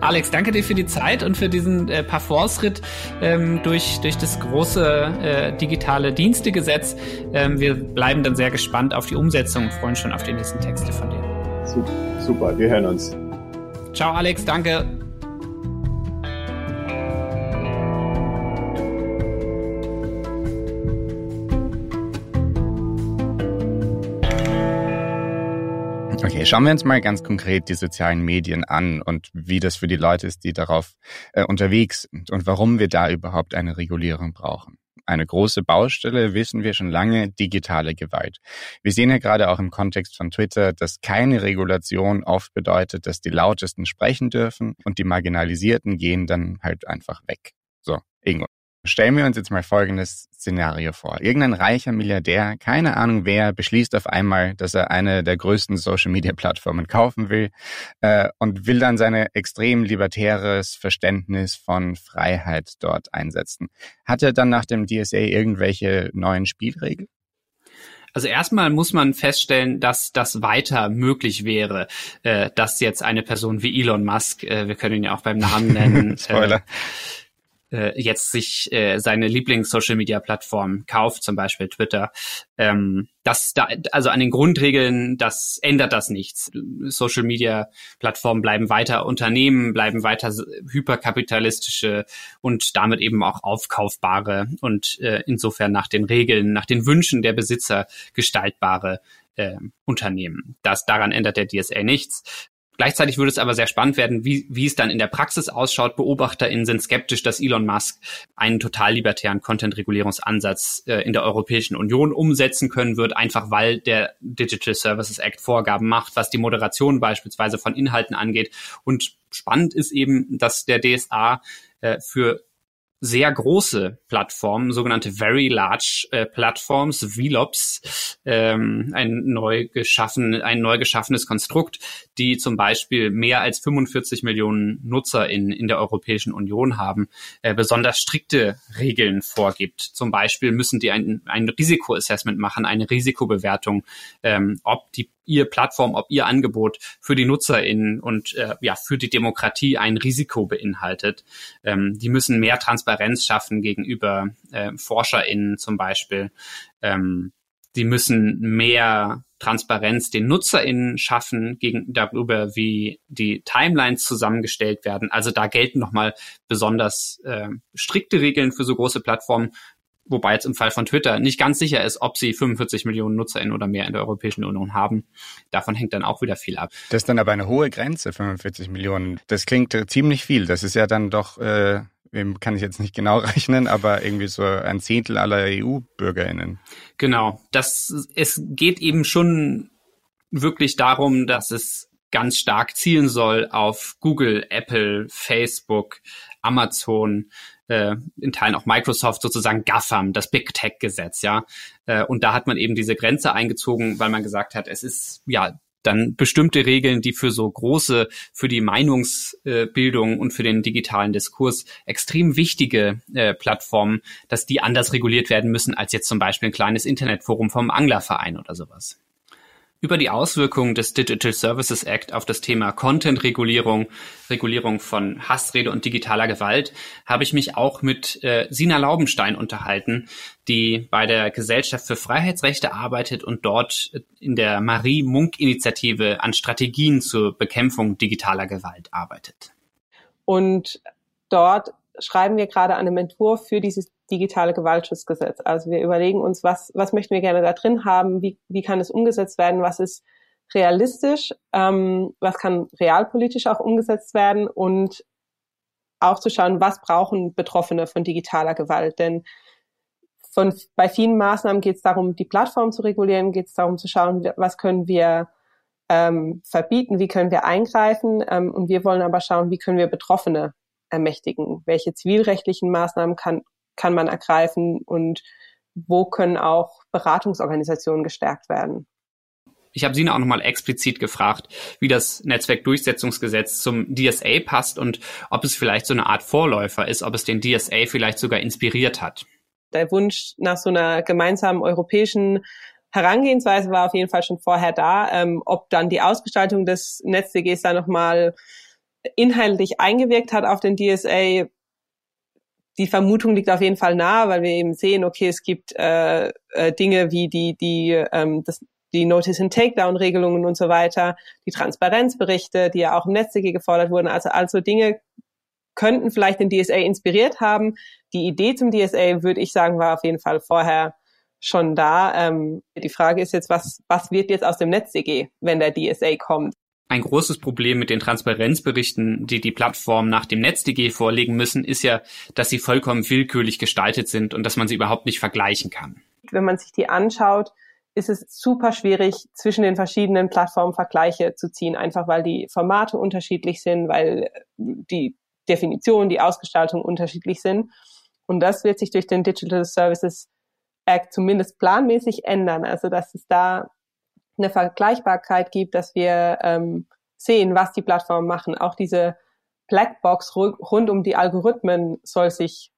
Alex, danke dir für die Zeit und für diesen äh, Parforce-Ritt ähm, durch, durch das große äh, digitale Dienstegesetz. Ähm, wir bleiben dann sehr gespannt auf die Umsetzung und freuen schon auf die nächsten Texte von dir. Super, wir hören uns. Ciao, Alex, danke. Okay, schauen wir uns mal ganz konkret die sozialen Medien an und wie das für die Leute ist, die darauf äh, unterwegs sind und warum wir da überhaupt eine Regulierung brauchen. Eine große Baustelle wissen wir schon lange, digitale Gewalt. Wir sehen ja gerade auch im Kontext von Twitter, dass keine Regulation oft bedeutet, dass die Lautesten sprechen dürfen und die Marginalisierten gehen dann halt einfach weg. So, Ingo. Stellen wir uns jetzt mal folgendes Szenario vor. Irgendein reicher Milliardär, keine Ahnung wer, beschließt auf einmal, dass er eine der größten Social-Media-Plattformen kaufen will äh, und will dann seine extrem libertäres Verständnis von Freiheit dort einsetzen. Hat er dann nach dem DSA irgendwelche neuen Spielregeln? Also erstmal muss man feststellen, dass das weiter möglich wäre, äh, dass jetzt eine Person wie Elon Musk, äh, wir können ihn ja auch beim Namen nennen, Spoiler. Äh, äh, jetzt sich äh, seine Lieblings-Social-Media-Plattform kauft, zum Beispiel Twitter, ähm, das da, also an den Grundregeln, das ändert das nichts. Social-Media-Plattformen bleiben weiter Unternehmen, bleiben weiter hyperkapitalistische und damit eben auch aufkaufbare und äh, insofern nach den Regeln, nach den Wünschen der Besitzer gestaltbare äh, Unternehmen. Das daran ändert der DSA nichts. Gleichzeitig würde es aber sehr spannend werden, wie, wie es dann in der Praxis ausschaut. BeobachterInnen sind skeptisch, dass Elon Musk einen total libertären Content-Regulierungsansatz äh, in der Europäischen Union umsetzen können wird, einfach weil der Digital Services Act Vorgaben macht, was die Moderation beispielsweise von Inhalten angeht. Und spannend ist eben, dass der DSA äh, für sehr große Plattformen, sogenannte Very Large äh, Plattforms, VLOPs, ähm, ein neu geschaffen, ein neu geschaffenes Konstrukt, die zum Beispiel mehr als 45 Millionen Nutzer in, in der Europäischen Union haben, äh, besonders strikte Regeln vorgibt. Zum Beispiel müssen die ein, ein Risikoassessment machen, eine Risikobewertung, ähm, ob die ihr Plattform, ob ihr Angebot für die NutzerInnen und äh, ja für die Demokratie ein Risiko beinhaltet. Ähm, die müssen mehr Transparenz schaffen gegenüber äh, ForscherInnen zum Beispiel. Ähm, die müssen mehr Transparenz den NutzerInnen schaffen gegen, darüber, wie die Timelines zusammengestellt werden. Also da gelten nochmal besonders äh, strikte Regeln für so große Plattformen. Wobei jetzt im Fall von Twitter nicht ganz sicher ist, ob sie 45 Millionen NutzerInnen oder mehr in der Europäischen Union haben. Davon hängt dann auch wieder viel ab. Das ist dann aber eine hohe Grenze, 45 Millionen. Das klingt ziemlich viel. Das ist ja dann doch, äh, kann ich jetzt nicht genau rechnen, aber irgendwie so ein Zehntel aller EU-BürgerInnen. Genau. Das, es geht eben schon wirklich darum, dass es ganz stark zielen soll auf Google, Apple, Facebook, Amazon, äh, in Teilen auch Microsoft sozusagen GAFAM, das Big Tech Gesetz, ja. Äh, und da hat man eben diese Grenze eingezogen, weil man gesagt hat, es ist ja dann bestimmte Regeln, die für so große, für die Meinungsbildung und für den digitalen Diskurs extrem wichtige äh, Plattformen, dass die anders reguliert werden müssen als jetzt zum Beispiel ein kleines Internetforum vom Anglerverein oder sowas. Über die Auswirkungen des Digital Services Act auf das Thema Content-Regulierung, Regulierung von Hassrede und digitaler Gewalt habe ich mich auch mit äh, Sina Laubenstein unterhalten, die bei der Gesellschaft für Freiheitsrechte arbeitet und dort in der Marie-Munk-Initiative an Strategien zur Bekämpfung digitaler Gewalt arbeitet. Und dort schreiben wir gerade an einem Entwurf für dieses digitale Gewaltschutzgesetz. Also wir überlegen uns, was, was möchten wir gerne da drin haben, wie, wie kann es umgesetzt werden, was ist realistisch, ähm, was kann realpolitisch auch umgesetzt werden und auch zu schauen, was brauchen Betroffene von digitaler Gewalt. Denn von, bei vielen Maßnahmen geht es darum, die Plattform zu regulieren, geht es darum zu schauen, was können wir ähm, verbieten, wie können wir eingreifen. Ähm, und wir wollen aber schauen, wie können wir Betroffene ermächtigen, welche zivilrechtlichen Maßnahmen kann, kann man ergreifen und wo können auch Beratungsorganisationen gestärkt werden. Ich habe Sina auch nochmal explizit gefragt, wie das Netzwerkdurchsetzungsgesetz zum DSA passt und ob es vielleicht so eine Art Vorläufer ist, ob es den DSA vielleicht sogar inspiriert hat. Der Wunsch nach so einer gemeinsamen europäischen Herangehensweise war auf jeden Fall schon vorher da. Ähm, ob dann die Ausgestaltung des NetzDGs da nochmal inhaltlich eingewirkt hat auf den DSA, die Vermutung liegt auf jeden Fall nahe, weil wir eben sehen, okay, es gibt äh, äh, Dinge wie die, die, ähm, das, die Notice and Takedown Regelungen und so weiter, die Transparenzberichte, die ja auch im NetzDG gefordert wurden. Also also Dinge könnten vielleicht den DSA inspiriert haben. Die Idee zum DSA, würde ich sagen, war auf jeden Fall vorher schon da. Ähm, die Frage ist jetzt, was, was wird jetzt aus dem NetzDG, wenn der DSA kommt? Ein großes Problem mit den Transparenzberichten, die die Plattformen nach dem NetzDG vorlegen müssen, ist ja, dass sie vollkommen willkürlich gestaltet sind und dass man sie überhaupt nicht vergleichen kann. Wenn man sich die anschaut, ist es super schwierig, zwischen den verschiedenen Plattformen Vergleiche zu ziehen, einfach weil die Formate unterschiedlich sind, weil die Definition, die Ausgestaltung unterschiedlich sind. Und das wird sich durch den Digital Services Act zumindest planmäßig ändern. Also dass es da eine Vergleichbarkeit gibt, dass wir ähm, sehen, was die Plattformen machen. Auch diese Blackbox rund um die Algorithmen soll sich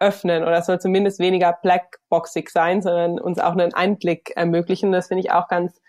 öffnen oder soll zumindest weniger blackboxig sein, sondern uns auch einen Einblick ermöglichen. Das finde ich auch ganz,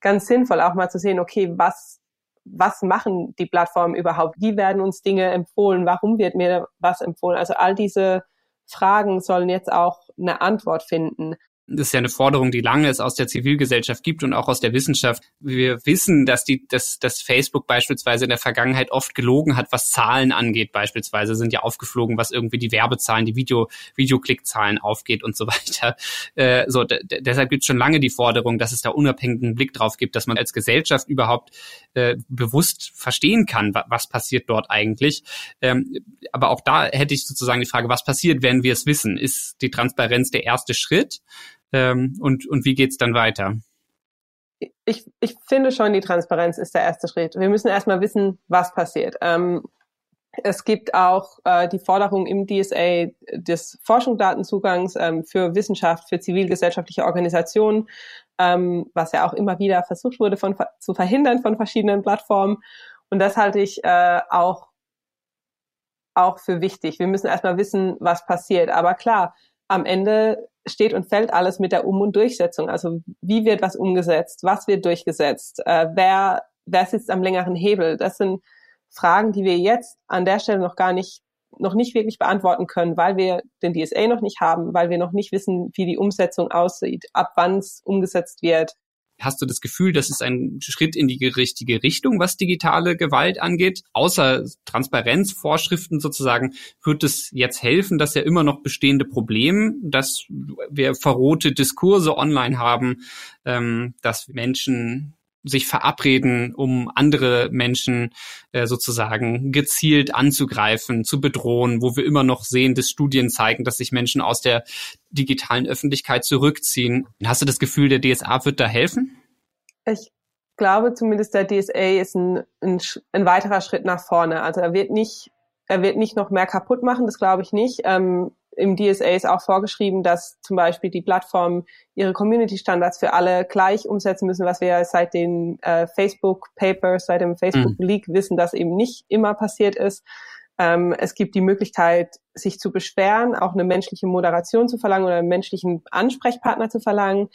ganz sinnvoll, auch mal zu sehen, okay, was, was machen die Plattformen überhaupt? Wie werden uns Dinge empfohlen? Warum wird mir was empfohlen? Also all diese Fragen sollen jetzt auch eine Antwort finden das ist ja eine Forderung, die lange es aus der Zivilgesellschaft gibt und auch aus der Wissenschaft. Wir wissen, dass die, dass, dass Facebook beispielsweise in der Vergangenheit oft gelogen hat, was Zahlen angeht. Beispielsweise sind ja aufgeflogen, was irgendwie die Werbezahlen, die Video, Videoklickzahlen aufgeht und so weiter. Äh, so, deshalb gibt es schon lange die Forderung, dass es da unabhängigen Blick drauf gibt, dass man als Gesellschaft überhaupt äh, bewusst verstehen kann, was passiert dort eigentlich. Ähm, aber auch da hätte ich sozusagen die Frage, was passiert, wenn wir es wissen? Ist die Transparenz der erste Schritt? Ähm, und, und wie geht's dann weiter? Ich, ich finde schon, die Transparenz ist der erste Schritt. Wir müssen erstmal wissen, was passiert. Ähm, es gibt auch äh, die Forderung im DSA des Forschungsdatenzugangs ähm, für Wissenschaft, für zivilgesellschaftliche Organisationen, ähm, was ja auch immer wieder versucht wurde von, zu verhindern von verschiedenen Plattformen. Und das halte ich äh, auch, auch für wichtig. Wir müssen erstmal wissen, was passiert. Aber klar, am Ende steht und fällt alles mit der Um- und Durchsetzung. Also wie wird was umgesetzt? Was wird durchgesetzt? Äh, wer, wer sitzt am längeren Hebel? Das sind Fragen, die wir jetzt an der Stelle noch gar nicht noch nicht wirklich beantworten können, weil wir den DSA noch nicht haben, weil wir noch nicht wissen, wie die Umsetzung aussieht, ab wann es umgesetzt wird. Hast du das Gefühl, das ist ein Schritt in die richtige Richtung, was digitale Gewalt angeht? Außer Transparenzvorschriften sozusagen, wird es jetzt helfen, dass ja immer noch bestehende Probleme, dass wir verrohte Diskurse online haben, ähm, dass Menschen sich verabreden, um andere Menschen äh, sozusagen gezielt anzugreifen, zu bedrohen, wo wir immer noch sehen, dass Studien zeigen, dass sich Menschen aus der digitalen Öffentlichkeit zurückziehen. Hast du das Gefühl, der DSA wird da helfen? Ich glaube zumindest, der DSA ist ein, ein, ein weiterer Schritt nach vorne. Also er wird nicht, er wird nicht noch mehr kaputt machen, das glaube ich nicht. Ähm, im DSA ist auch vorgeschrieben, dass zum Beispiel die Plattformen ihre Community-Standards für alle gleich umsetzen müssen, was wir seit den äh, Facebook-Papers, seit dem Facebook-Leak mhm. wissen, dass eben nicht immer passiert ist. Ähm, es gibt die Möglichkeit, sich zu beschweren, auch eine menschliche Moderation zu verlangen oder einen menschlichen Ansprechpartner zu verlangen.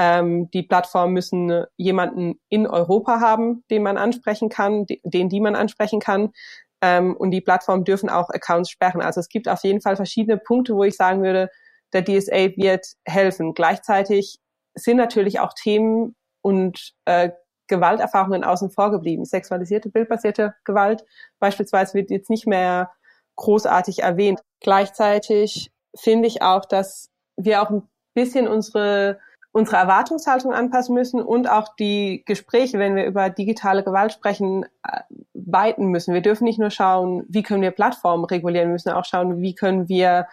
Ähm, die Plattformen müssen jemanden in Europa haben, den man ansprechen kann, den die man ansprechen kann. Ähm, und die Plattformen dürfen auch Accounts sperren. Also es gibt auf jeden Fall verschiedene Punkte, wo ich sagen würde, der DSA wird helfen. Gleichzeitig sind natürlich auch Themen und äh, Gewalterfahrungen außen vor geblieben. Sexualisierte, bildbasierte Gewalt beispielsweise wird jetzt nicht mehr großartig erwähnt. Gleichzeitig finde ich auch, dass wir auch ein bisschen unsere unsere Erwartungshaltung anpassen müssen und auch die Gespräche, wenn wir über digitale Gewalt sprechen, äh, weiten müssen. Wir dürfen nicht nur schauen, wie können wir Plattformen regulieren, wir müssen auch schauen, wie können wir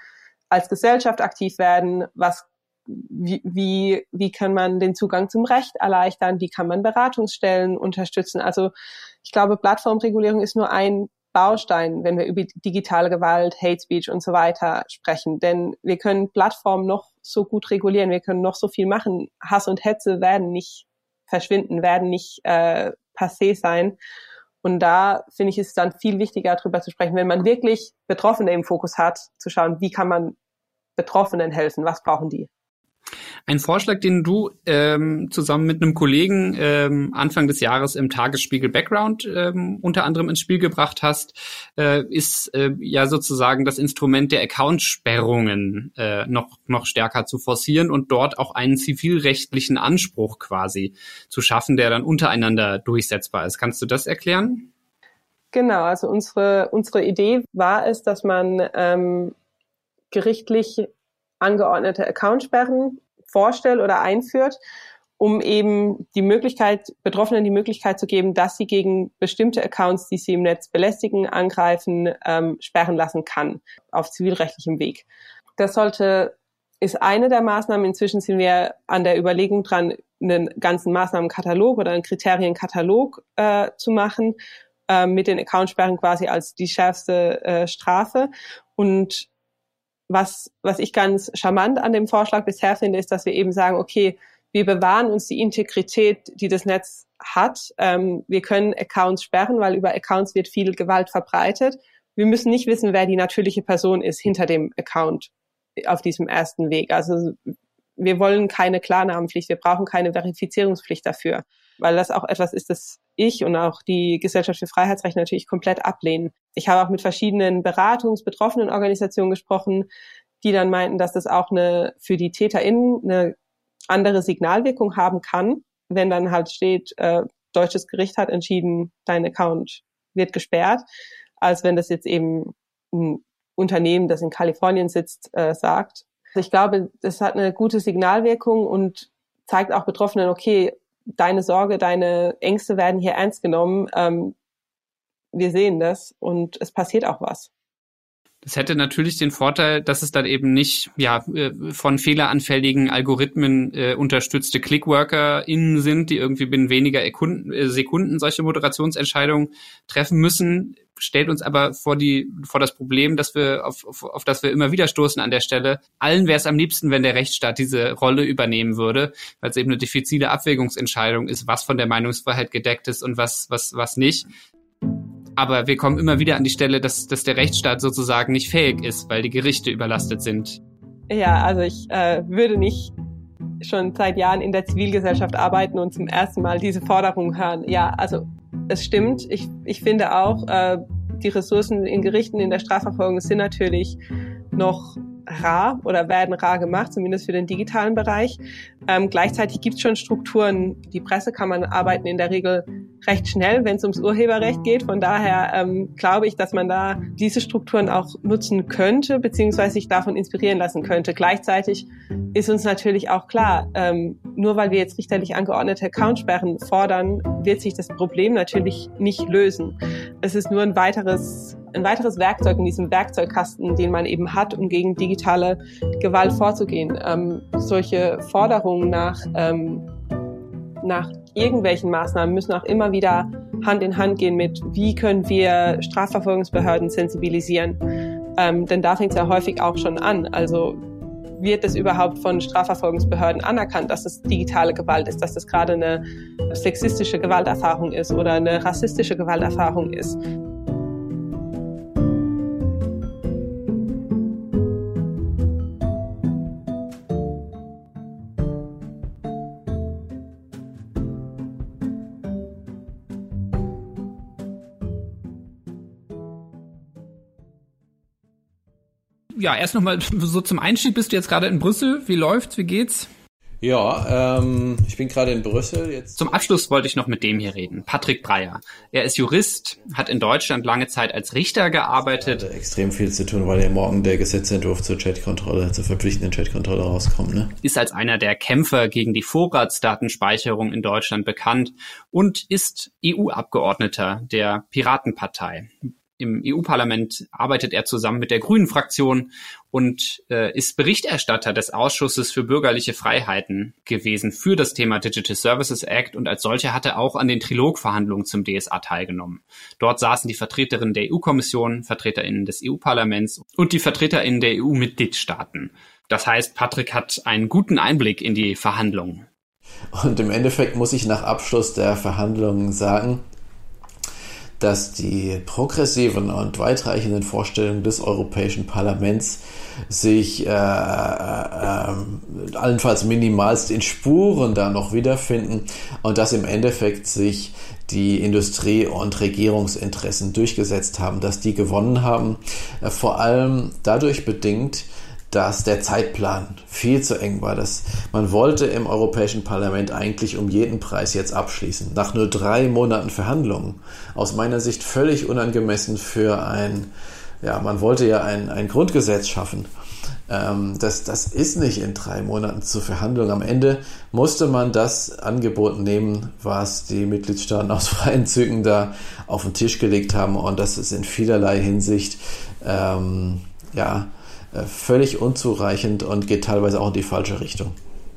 als Gesellschaft aktiv werden, was wie, wie, wie kann man den Zugang zum Recht erleichtern, wie kann man Beratungsstellen unterstützen. Also ich glaube, Plattformregulierung ist nur ein Baustein, wenn wir über digitale Gewalt, Hate Speech und so weiter sprechen. Denn wir können Plattformen noch so gut regulieren, wir können noch so viel machen. Hass und Hetze werden nicht verschwinden, werden nicht äh, passé sein. Und da finde ich, es dann viel wichtiger, darüber zu sprechen, wenn man wirklich Betroffene im Fokus hat, zu schauen, wie kann man Betroffenen helfen, was brauchen die. Ein Vorschlag, den du ähm, zusammen mit einem Kollegen ähm, Anfang des Jahres im Tagesspiegel Background ähm, unter anderem ins Spiel gebracht hast, äh, ist äh, ja sozusagen das Instrument der Accountsperrungen äh, noch, noch stärker zu forcieren und dort auch einen zivilrechtlichen Anspruch quasi zu schaffen, der dann untereinander durchsetzbar ist. Kannst du das erklären? Genau, also unsere, unsere Idee war es, dass man ähm, gerichtlich angeordnete Accountsperren vorstellt oder einführt, um eben die Möglichkeit, Betroffenen die Möglichkeit zu geben, dass sie gegen bestimmte Accounts, die sie im Netz belästigen, angreifen, ähm, sperren lassen kann, auf zivilrechtlichem Weg. Das sollte, ist eine der Maßnahmen. Inzwischen sind wir an der Überlegung dran, einen ganzen Maßnahmenkatalog oder einen Kriterienkatalog äh, zu machen, äh, mit den Accountsperren quasi als die schärfste äh, Strafe. Und was, was ich ganz charmant an dem Vorschlag bisher finde, ist, dass wir eben sagen, okay, wir bewahren uns die Integrität, die das Netz hat. Ähm, wir können Accounts sperren, weil über Accounts wird viel Gewalt verbreitet. Wir müssen nicht wissen, wer die natürliche Person ist hinter dem Account auf diesem ersten Weg. Also wir wollen keine Klarnamenpflicht, wir brauchen keine Verifizierungspflicht dafür, weil das auch etwas ist, das ich und auch die Gesellschaft für Freiheitsrechte natürlich komplett ablehnen. Ich habe auch mit verschiedenen Beratungs-, Organisationen gesprochen, die dann meinten, dass das auch eine für die TäterInnen eine andere Signalwirkung haben kann, wenn dann halt steht, äh, deutsches Gericht hat entschieden, dein Account wird gesperrt, als wenn das jetzt eben ein Unternehmen, das in Kalifornien sitzt, äh, sagt. Ich glaube, das hat eine gute Signalwirkung und zeigt auch Betroffenen, okay, deine Sorge, deine Ängste werden hier ernst genommen. Ähm, wir sehen das und es passiert auch was. Das hätte natürlich den Vorteil, dass es dann eben nicht ja äh, von fehleranfälligen Algorithmen äh, unterstützte ClickworkerInnen sind, die irgendwie binnen weniger äh, Sekunden solche Moderationsentscheidungen treffen müssen. Stellt uns aber vor die vor das Problem, dass wir auf, auf, auf das wir immer wieder stoßen an der Stelle. Allen wäre es am liebsten, wenn der Rechtsstaat diese Rolle übernehmen würde, weil es eben eine diffizile Abwägungsentscheidung ist, was von der Meinungsfreiheit gedeckt ist und was was was nicht. Aber wir kommen immer wieder an die Stelle, dass, dass der Rechtsstaat sozusagen nicht fähig ist, weil die Gerichte überlastet sind. Ja, also ich äh, würde nicht schon seit Jahren in der Zivilgesellschaft arbeiten und zum ersten Mal diese Forderung hören. Ja, also es stimmt. Ich, ich finde auch, äh, die Ressourcen in Gerichten in der Strafverfolgung sind natürlich noch rar oder werden rar gemacht, zumindest für den digitalen Bereich. Ähm, gleichzeitig gibt es schon Strukturen. Die Pressekammern arbeiten in der Regel recht schnell, wenn es ums Urheberrecht geht. Von daher ähm, glaube ich, dass man da diese Strukturen auch nutzen könnte, beziehungsweise sich davon inspirieren lassen könnte. Gleichzeitig ist uns natürlich auch klar, ähm, nur weil wir jetzt richterlich angeordnete Accountsperren fordern, wird sich das Problem natürlich nicht lösen. Es ist nur ein weiteres ein weiteres Werkzeug in diesem Werkzeugkasten, den man eben hat, um gegen digitale Gewalt vorzugehen. Ähm, solche Forderungen nach, ähm, nach irgendwelchen Maßnahmen müssen auch immer wieder Hand in Hand gehen mit, wie können wir Strafverfolgungsbehörden sensibilisieren. Ähm, denn da fängt es ja häufig auch schon an. Also wird es überhaupt von Strafverfolgungsbehörden anerkannt, dass es digitale Gewalt ist, dass das gerade eine sexistische Gewalterfahrung ist oder eine rassistische Gewalterfahrung ist. Ja, erst nochmal so zum Einstieg bist du jetzt gerade in Brüssel. Wie läuft's? Wie geht's? Ja, ähm, ich bin gerade in Brüssel jetzt. Zum Abschluss wollte ich noch mit dem hier reden. Patrick Breyer. Er ist Jurist, hat in Deutschland lange Zeit als Richter gearbeitet. Hat extrem viel zu tun, weil ja morgen der Gesetzentwurf zur Chatkontrolle, zur verpflichtenden Chatkontrolle rauskommt. Ne? Ist als einer der Kämpfer gegen die Vorratsdatenspeicherung in Deutschland bekannt und ist EU-Abgeordneter der Piratenpartei im EU-Parlament arbeitet er zusammen mit der Grünen-Fraktion und äh, ist Berichterstatter des Ausschusses für bürgerliche Freiheiten gewesen für das Thema Digital Services Act und als solcher hat er auch an den Trilogverhandlungen zum DSA teilgenommen. Dort saßen die Vertreterinnen der EU-Kommission, Vertreterinnen des EU-Parlaments und die Vertreterinnen der EU-Mitgliedstaaten. Das heißt, Patrick hat einen guten Einblick in die Verhandlungen. Und im Endeffekt muss ich nach Abschluss der Verhandlungen sagen, dass die progressiven und weitreichenden Vorstellungen des Europäischen Parlaments sich äh, äh, äh, allenfalls minimalst in Spuren da noch wiederfinden und dass im Endeffekt sich die Industrie- und Regierungsinteressen durchgesetzt haben, dass die gewonnen haben, äh, vor allem dadurch bedingt, dass der Zeitplan viel zu eng war. Dass man wollte im Europäischen Parlament eigentlich um jeden Preis jetzt abschließen. Nach nur drei Monaten Verhandlungen. Aus meiner Sicht völlig unangemessen für ein, ja, man wollte ja ein, ein Grundgesetz schaffen. Ähm, das, das ist nicht in drei Monaten zur Verhandlung. Am Ende musste man das Angebot nehmen, was die Mitgliedstaaten aus freien Zügen da auf den Tisch gelegt haben. Und das ist in vielerlei Hinsicht, ähm, ja, völlig unzureichend und geht teilweise auch in die falsche Richtung.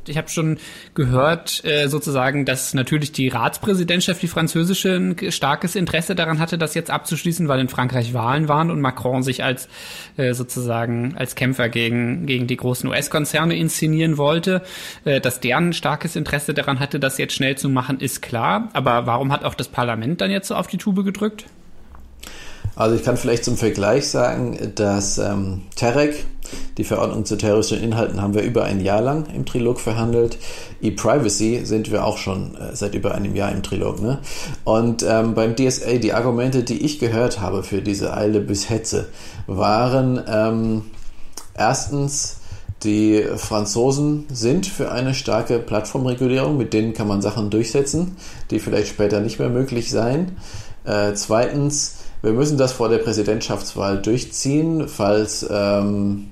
Ich habe schon gehört, äh, sozusagen, dass natürlich die Ratspräsidentschaft, die französische, ein starkes Interesse daran hatte, das jetzt abzuschließen, weil in Frankreich Wahlen waren und Macron sich als äh, sozusagen als Kämpfer gegen, gegen die großen US-Konzerne inszenieren wollte. Äh, dass deren starkes Interesse daran hatte, das jetzt schnell zu machen, ist klar. Aber warum hat auch das Parlament dann jetzt so auf die Tube gedrückt? Also ich kann vielleicht zum Vergleich sagen, dass ähm, Terek, die Verordnung zu terroristischen Inhalten, haben wir über ein Jahr lang im Trilog verhandelt. E-Privacy sind wir auch schon äh, seit über einem Jahr im Trilog. Ne? Und ähm, beim DSA, die Argumente, die ich gehört habe für diese Eile bis Hetze, waren ähm, erstens, die Franzosen sind für eine starke Plattformregulierung, mit denen kann man Sachen durchsetzen, die vielleicht später nicht mehr möglich sein. Äh, zweitens, wir müssen das vor der Präsidentschaftswahl durchziehen, falls ähm,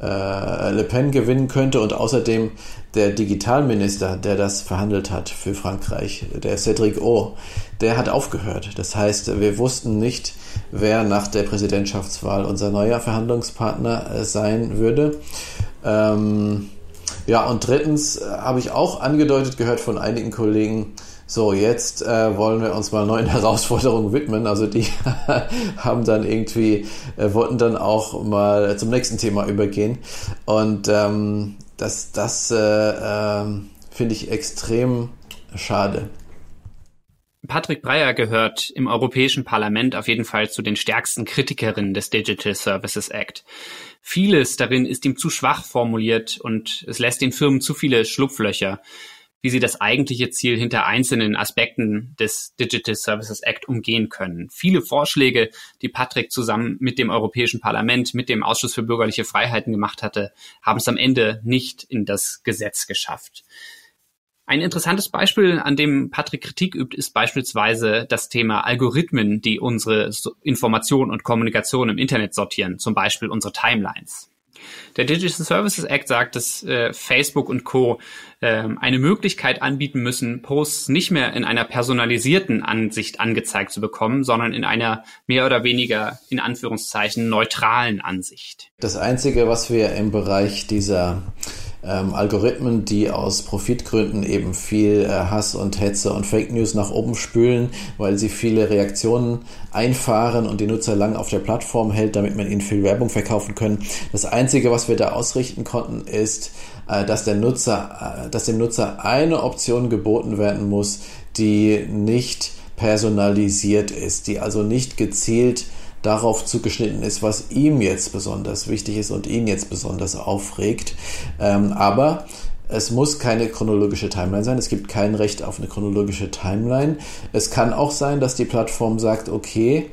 äh, Le Pen gewinnen könnte und außerdem der Digitalminister, der das verhandelt hat für Frankreich, der Cédric O, der hat aufgehört. Das heißt, wir wussten nicht, wer nach der Präsidentschaftswahl unser neuer Verhandlungspartner äh, sein würde. Ähm, ja, und drittens äh, habe ich auch angedeutet gehört von einigen Kollegen, so, jetzt äh, wollen wir uns mal neuen Herausforderungen widmen. Also die haben dann irgendwie, äh, wollten dann auch mal zum nächsten Thema übergehen. Und ähm, das, das äh, äh, finde ich extrem schade. Patrick Breyer gehört im Europäischen Parlament auf jeden Fall zu den stärksten Kritikerinnen des Digital Services Act. Vieles darin ist ihm zu schwach formuliert und es lässt den Firmen zu viele Schlupflöcher wie sie das eigentliche Ziel hinter einzelnen Aspekten des Digital Services Act umgehen können. Viele Vorschläge, die Patrick zusammen mit dem Europäischen Parlament, mit dem Ausschuss für bürgerliche Freiheiten gemacht hatte, haben es am Ende nicht in das Gesetz geschafft. Ein interessantes Beispiel, an dem Patrick Kritik übt, ist beispielsweise das Thema Algorithmen, die unsere Information und Kommunikation im Internet sortieren, zum Beispiel unsere Timelines. Der Digital Services Act sagt, dass äh, Facebook und Co. Äh, eine Möglichkeit anbieten müssen, Posts nicht mehr in einer personalisierten Ansicht angezeigt zu bekommen, sondern in einer mehr oder weniger in Anführungszeichen neutralen Ansicht. Das Einzige, was wir im Bereich dieser ähm, Algorithmen, die aus Profitgründen eben viel äh, Hass und Hetze und Fake News nach oben spülen, weil sie viele Reaktionen einfahren und die Nutzer lang auf der Plattform hält, damit man ihnen viel Werbung verkaufen können. Das Einzige, was wir da ausrichten konnten, ist, äh, dass der Nutzer, äh, dass dem Nutzer eine Option geboten werden muss, die nicht personalisiert ist, die also nicht gezielt darauf zugeschnitten ist, was ihm jetzt besonders wichtig ist und ihn jetzt besonders aufregt. Ähm, aber es muss keine chronologische Timeline sein. Es gibt kein Recht auf eine chronologische Timeline. Es kann auch sein, dass die Plattform sagt, okay,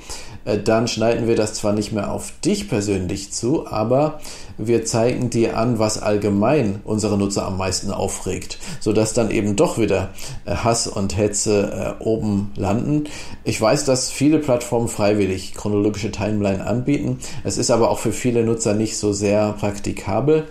dann schneiden wir das zwar nicht mehr auf dich persönlich zu, aber wir zeigen dir an, was allgemein unsere Nutzer am meisten aufregt, sodass dann eben doch wieder äh, Hass und Hetze äh, oben landen. Ich weiß, dass viele Plattformen freiwillig chronologische Timeline anbieten. Es ist aber auch für viele Nutzer nicht so sehr praktikabel.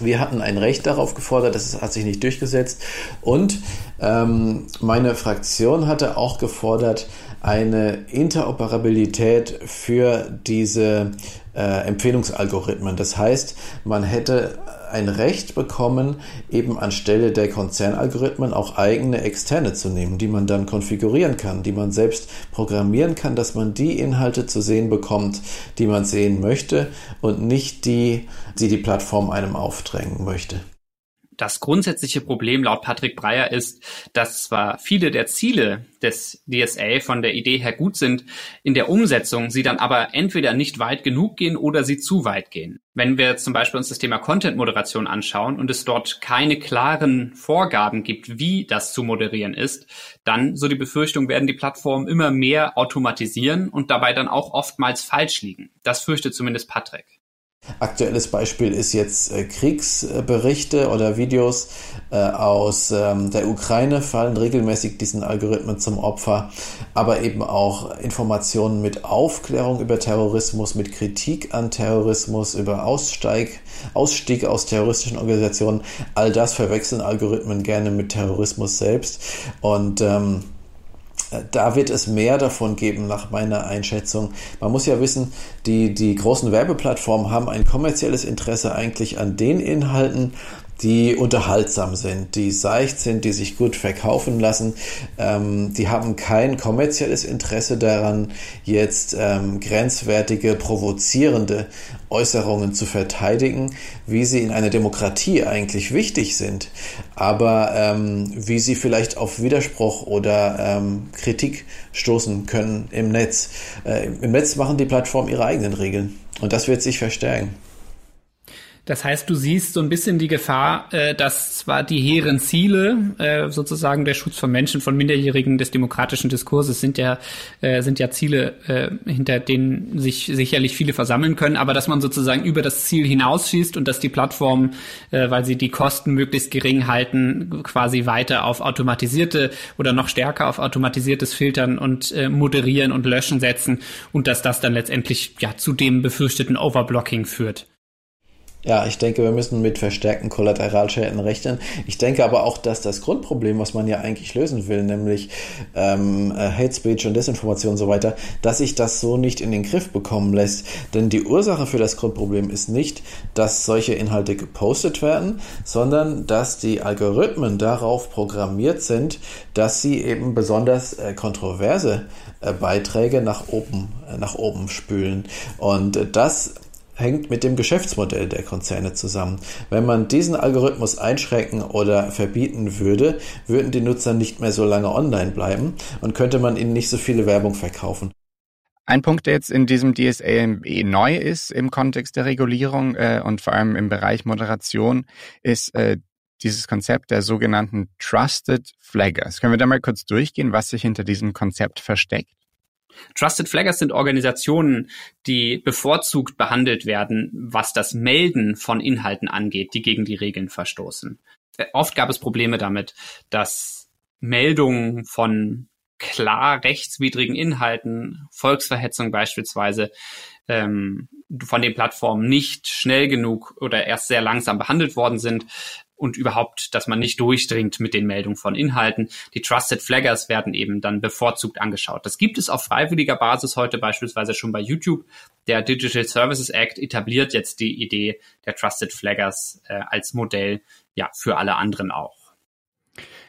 Wir hatten ein Recht darauf gefordert, das hat sich nicht durchgesetzt. Und ähm, meine Fraktion hatte auch gefordert, eine Interoperabilität für diese äh, Empfehlungsalgorithmen. Das heißt, man hätte ein Recht bekommen, eben anstelle der Konzernalgorithmen auch eigene externe zu nehmen, die man dann konfigurieren kann, die man selbst programmieren kann, dass man die Inhalte zu sehen bekommt, die man sehen möchte und nicht die, die die Plattform einem aufdrängen möchte. Das grundsätzliche Problem laut Patrick Breyer ist, dass zwar viele der Ziele des DSA von der Idee her gut sind, in der Umsetzung sie dann aber entweder nicht weit genug gehen oder sie zu weit gehen. Wenn wir zum Beispiel uns das Thema Content-Moderation anschauen und es dort keine klaren Vorgaben gibt, wie das zu moderieren ist, dann, so die Befürchtung, werden die Plattformen immer mehr automatisieren und dabei dann auch oftmals falsch liegen. Das fürchtet zumindest Patrick. Aktuelles Beispiel ist jetzt äh, Kriegsberichte oder Videos äh, aus ähm, der Ukraine fallen regelmäßig diesen Algorithmen zum Opfer, aber eben auch Informationen mit Aufklärung über Terrorismus, mit Kritik an Terrorismus, über Aussteig, Ausstieg aus terroristischen Organisationen. All das verwechseln Algorithmen gerne mit Terrorismus selbst und ähm, da wird es mehr davon geben, nach meiner Einschätzung. Man muss ja wissen, die, die großen Werbeplattformen haben ein kommerzielles Interesse eigentlich an den Inhalten, die unterhaltsam sind, die seicht sind, die sich gut verkaufen lassen. Ähm, die haben kein kommerzielles Interesse daran, jetzt ähm, grenzwertige, provozierende Äußerungen zu verteidigen, wie sie in einer Demokratie eigentlich wichtig sind, aber ähm, wie sie vielleicht auf Widerspruch oder ähm, Kritik stoßen können im Netz. Äh, Im Netz machen die Plattformen ihre eigenen Regeln und das wird sich verstärken. Das heißt, du siehst so ein bisschen die Gefahr, äh, dass zwar die hehren Ziele, äh, sozusagen der Schutz von Menschen, von Minderjährigen, des demokratischen Diskurses sind ja, äh, sind ja Ziele, äh, hinter denen sich sicherlich viele versammeln können, aber dass man sozusagen über das Ziel hinausschießt und dass die Plattformen, äh, weil sie die Kosten möglichst gering halten, quasi weiter auf automatisierte oder noch stärker auf automatisiertes Filtern und äh, Moderieren und Löschen setzen und dass das dann letztendlich ja zu dem befürchteten Overblocking führt. Ja, ich denke, wir müssen mit verstärkten Kollateralschäden rechnen. Ich denke aber auch, dass das Grundproblem, was man ja eigentlich lösen will, nämlich ähm, äh, Hate Speech und Desinformation und so weiter, dass sich das so nicht in den Griff bekommen lässt. Denn die Ursache für das Grundproblem ist nicht, dass solche Inhalte gepostet werden, sondern dass die Algorithmen darauf programmiert sind, dass sie eben besonders äh, kontroverse äh, Beiträge nach oben, äh, nach oben spülen. Und äh, das hängt mit dem Geschäftsmodell der Konzerne zusammen. Wenn man diesen Algorithmus einschränken oder verbieten würde, würden die Nutzer nicht mehr so lange online bleiben und könnte man ihnen nicht so viele Werbung verkaufen. Ein Punkt, der jetzt in diesem DSA neu ist im Kontext der Regulierung äh, und vor allem im Bereich Moderation, ist äh, dieses Konzept der sogenannten Trusted Flaggers. Können wir da mal kurz durchgehen, was sich hinter diesem Konzept versteckt? Trusted Flaggers sind Organisationen, die bevorzugt behandelt werden, was das Melden von Inhalten angeht, die gegen die Regeln verstoßen. Äh, oft gab es Probleme damit, dass Meldungen von klar rechtswidrigen Inhalten, Volksverhetzung beispielsweise, ähm, von den Plattformen nicht schnell genug oder erst sehr langsam behandelt worden sind und überhaupt, dass man nicht durchdringt mit den Meldungen von Inhalten. Die Trusted Flaggers werden eben dann bevorzugt angeschaut. Das gibt es auf freiwilliger Basis heute beispielsweise schon bei YouTube. Der Digital Services Act etabliert jetzt die Idee der Trusted Flaggers äh, als Modell ja für alle anderen auch.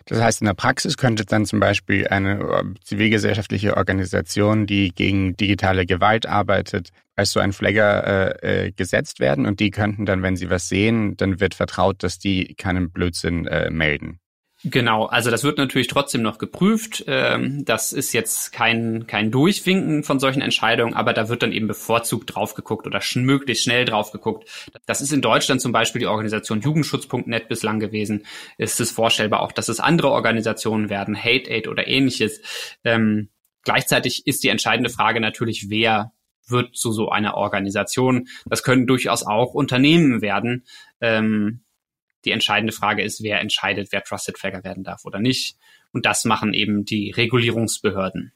Das heißt, in der Praxis könnte dann zum Beispiel eine äh, zivilgesellschaftliche Organisation, die gegen digitale Gewalt arbeitet, als so ein Flagger äh, äh, gesetzt werden und die könnten dann, wenn sie was sehen, dann wird vertraut, dass die keinen Blödsinn äh, melden. Genau, also das wird natürlich trotzdem noch geprüft. Ähm, das ist jetzt kein, kein Durchwinken von solchen Entscheidungen, aber da wird dann eben bevorzugt drauf geguckt oder sch möglichst schnell drauf geguckt. Das ist in Deutschland zum Beispiel die Organisation Jugendschutz.net bislang gewesen. Ist es vorstellbar auch, dass es andere Organisationen werden, Hate Aid oder ähnliches. Ähm, Gleichzeitig ist die entscheidende Frage natürlich, wer wird zu so einer Organisation. Das können durchaus auch Unternehmen werden. Ähm, die entscheidende Frage ist, wer entscheidet, wer Trusted Flagger werden darf oder nicht. Und das machen eben die Regulierungsbehörden